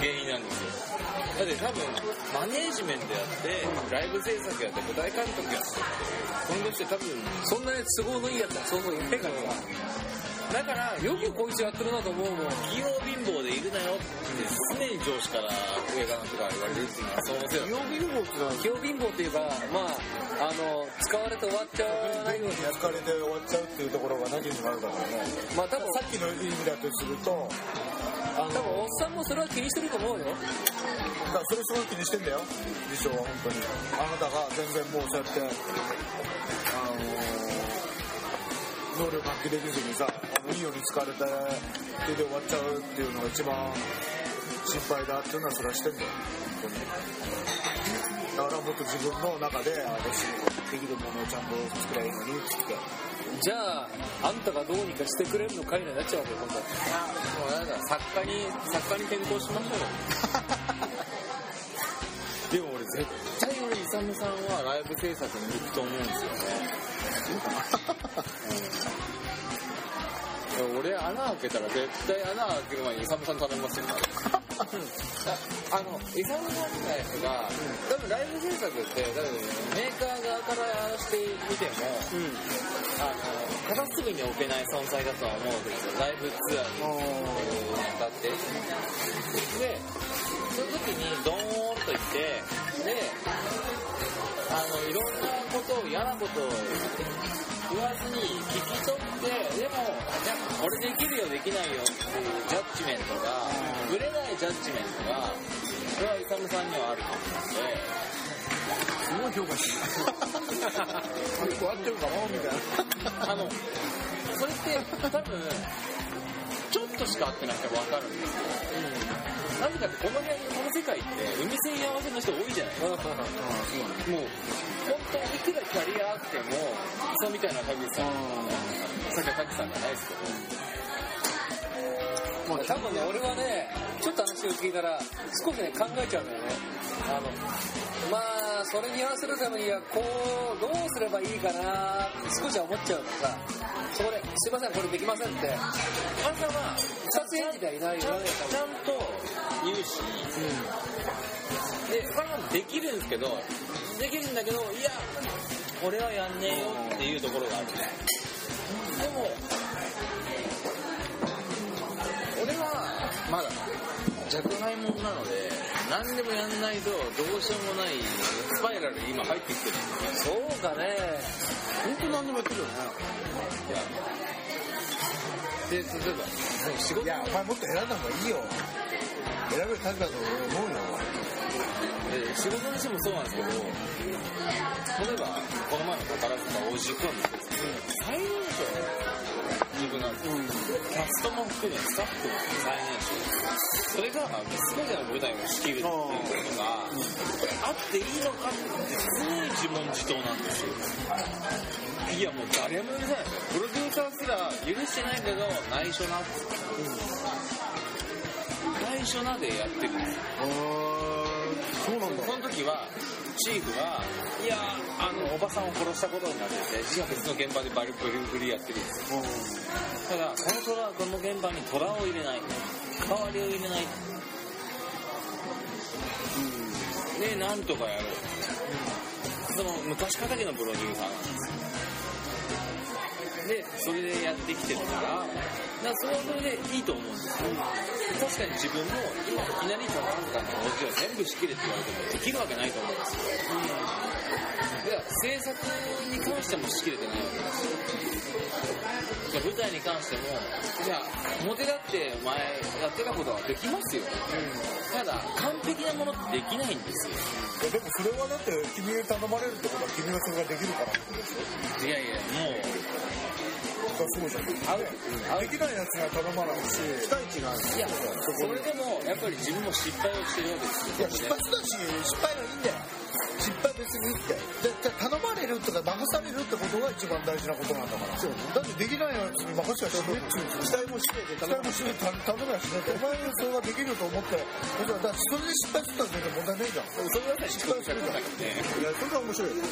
原因なんですよ。だって多分マネージメントやってライブ制作やって舞台監督やってこの人多分そんなに都合のいいやつはそうそういないから。だからよくこいつやってるなと思うもん器用貧乏でいるなよって常に上司から上からとか言われるっていうのはそのせいだ曜日ルボって器用貧乏っていうかまああの使われて終わっちゃわないようにやっ疲れて終わっちゃうっていうところが何にもあるからね。まあ多分さっきの意味だとすると多分おっさんもそれは気にしてると思うよ。だからそれすごい気にしてんだよ自称は本当に。あなたが全然もうそうやってあの能力発揮できずにさあのいいように使われて手で終わっちゃうっていうのが一番心配だっていうのはそれはしてんだよ。本当に。だからもっと自分の中であのできるものをちゃんと作りゃいいのにっつって。じゃああんたがどうにかしてくれるのかいなになっちゃうわけよ今度もうだ。から作家に作家に転向しましょうよ。でも俺絶対俺イサムさんはライブ制作に行くと思うんですよね。うん、俺穴開けたら絶対穴開ける前にイサムさん頼みますよ。あのイサムさんみたいな人が多分ライブ制作って多分メーカー側からしてみても、あの片隅に置けない存在だとは思うんですよ。ライブツアーに当たって。でその時にドーンと行ってであのいろんなことを嫌なことを言わずに聞き取ってでもいや俺できるよできないよっていうジャッジメントがぶれないジャッジメントがそれはイサムさんにはあると思うんですごい評価してる結構合ってるかもみたいなあの、それって多分、ちょっとしか会ってなくても分かるんですよ。う んなぜかってこの辺、この世界って海線合わせの人多いじゃないですか。もう、本当いくらキャリアあっても、そうみたいな田口さん、さっきは田口さんじゃないですけど、多分ね俺はねちょっと話を聞いたら少しね考えちゃうんだよね。あのまあそれに合わせるためにはこうどうすればいいかな少しは思っちゃうのさそこで「すいませんこれできません」って。あんたは、二つ返事ではいないよねちゃんと言うし、で、他のもできるんですけど、できるんだけど、いや、俺はやんねえよっていうところがある。でも、俺は、まだ、弱敗者なので、何でもやんないとどうしようもないスパイラルに今入ってきてる。そうかね。本当何でもやってるよね。で、例えば、仕事いやお前もっと選んだ方がいいよ選べるタイプだと思うよで仕事にしてもそうなん。ですけど、例えば、この前の宝塚おじくん。ですけど最年少自分なん。ですよ。キャストも含め、スタッフも最年少。それが、全ての舞台を仕切るっていうことが、あっていいのかって、常に自問自答なん。ですよ。いや、もう誰も許さないですよ。プロデューサーすら許してないけど、内緒なって。内緒なでやってるんですよ。そうなんだ。その時はチーフが「いやあのおばさんを殺したことになってて実は別の現場でバリブリブリやってるんですよ。ただこの虎この現場に虎を入れない。代わりを入れない。でなんとかやろう。その昔敵のプロデューサーなんですでそれでやってきてるからだからそれはそれでいいと思うんですよ。確かに自分も今いきなり宝塚のおじを全部仕切れって言われてもできるわけないと思うん。ですよだから制作に関しても仕切れてないわけですよ。じゃあ舞台に関してもじゃあ表だって前やってたことはできますよ、ただ完璧なものってできないんですよでもそれはだって君に頼まれるってことは君がそれができるからいやいやもうそうじゃん合うできないやつには頼まないし期待値があるいやそれでもやっぱり自分も失敗をしてるわけですよいや失敗したし失敗はいいんだよ失敗別にいいってで頼まれるとか任されるってことが一番大事なことなんだからそうだってできないやつに任せはしねっていう期待もしねえで期待もしない頼めはしないってお前それができると思ってだからそれで失敗するのは全然問題ないじゃんそれは失敗するじゃなくていやそれが面白いよ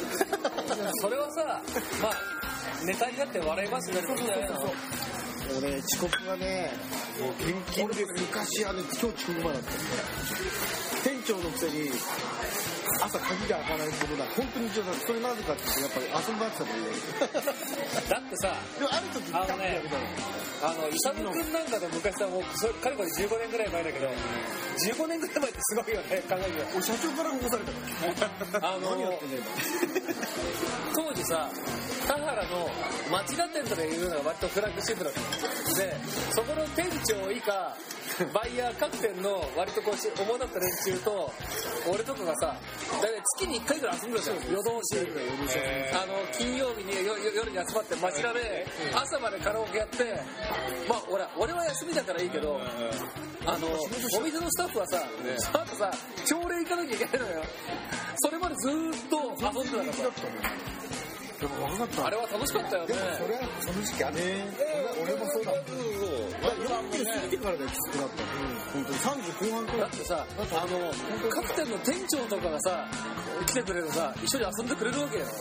それはさまあネタになって笑いますよね。そうそうそう俺遅刻がねもう現金俺昔あの今日遅刻前だったんで。店長のくせに朝鍵が開かないことだ本当に一応だ。それなぜかって言ってやっぱり遊んだってたもんね。だってさでもある時あのねあの、イサム君なんかで昔さ、もう、それ、かれこれ15年ぐらい前だけど、15年ぐらい前ってすごいよね、考えてみ俺社長から起こされたからあの何やってんだよ。当時さ、田原の町田店とかいうのが割とフラッグシップだった。ので、そこの店長以下、バイヤー各店の割とこうし、主だった連中と、俺とかがさ、月に1回ぐらい遊んでたじゃん。夜通し。あの、金曜日によよ夜に集まって町田で、朝までカラオケやって、まあ俺俺は休みだからいいけど、あの、お店のスタッフはさ、その後さ、朝礼行かなきゃいけないのよ。それまでずーっと遊んでたからでも分かった。あれは楽しかったよね。で。もそれはその時期あるね俺もそうだ40過ぎてからできつくなった。本当に30後半くらい。だってさ、あの、各店の店長とかがさ、来てくれるとさ、一緒に遊んでくれるわけよ。だっ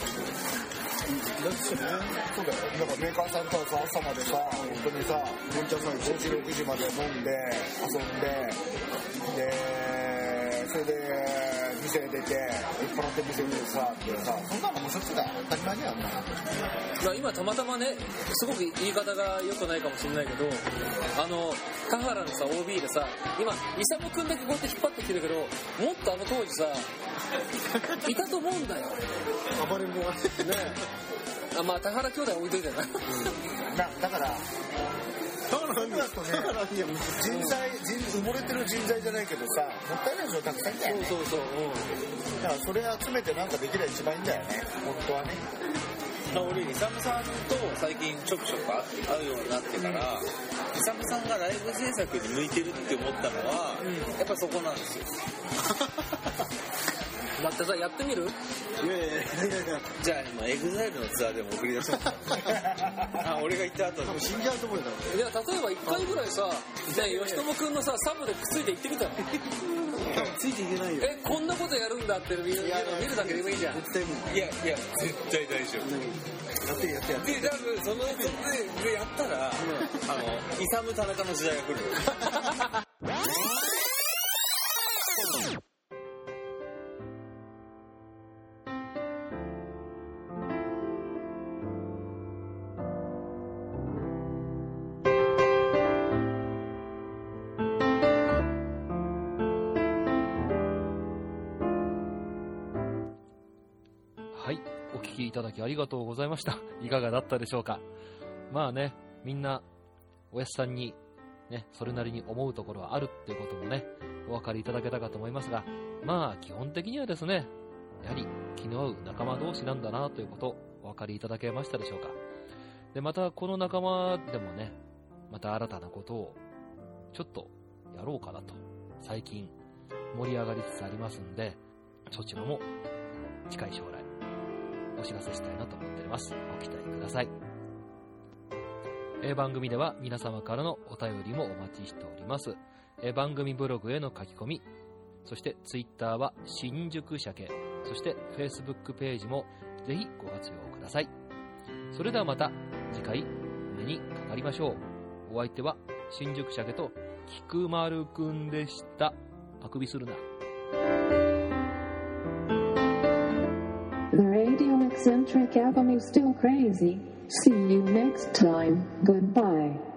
てねそうだよ。だからメーカーさんとはさ朝までさ本当にさ文ちゃんさん5時6時まで飲んで遊んででそれで店出て酔っ払って店にさってさそんなのもうしょっちゅうだよ。当たり前じゃんもうまあ今たまたまね、すごく言い方が良くないかもしれないけど、あの、田原のさ、OB でさ、今、イサムくんだけこうやって引っ張ってきてるけど、もっとあの当時さ、いたと思うんだよ。ね暴れん坊が。あまあ、田原兄弟置いといてな。なだからそうだとね人材人埋もれてる人材じゃないけどさもったいないでしょたくさんいたよね。そうそう、だからそれ集めてなんかできれば一番いいんだよね本当はね。俺イサムさんと最近ちょくちょく会うようになってから、イサムさんがライブ制作に向いてるって思ったのは、やっぱそこなんですよ だってさ、やってみる？いやいやいやいや。じゃあ今 EXILE のツアーでも送り出しますあ俺が行った後多分死んじゃうと思うよ。いや、例えば一回ぐらいさ、ね、吉友くんのさ、サブでくっついて行ってみたら。ついていけないよ。え、こんなことやるんだって見る見るだけでもいいじゃん。絶対無理。いやいや絶対大丈夫。やってやってやってで多分そのででやったら、あのイサム田中の時代が来るは りがとうございました。いかがだったでしょうか？まあね、みんな、おやすさんに、ね、それなりに思うところはあるってこともね、お分かりいただけたかと思いますが、まあ、基本的にはですね、やはり気の合う仲間同士なんだなということ、お分かりいただけましたでしょうか？で、また、この仲間でもね、また新たなことを、ちょっと、やろうかなと、最近、盛り上がりつつありますんで、そちらも、近い将来、お知らせしたいなと思っております。ご期待ください。え番組では皆様からのお便りもお待ちしております。え番組ブログへの書き込み、そしてツイッターは新宿鮭、そして Facebook ページもぜひご活用ください。それではまた次回お目にかかりましょう。お相手は新宿鮭と菊丸くんでした。あくびするな。Eccentric Avenue Still Crazy See you next time. Goodbye.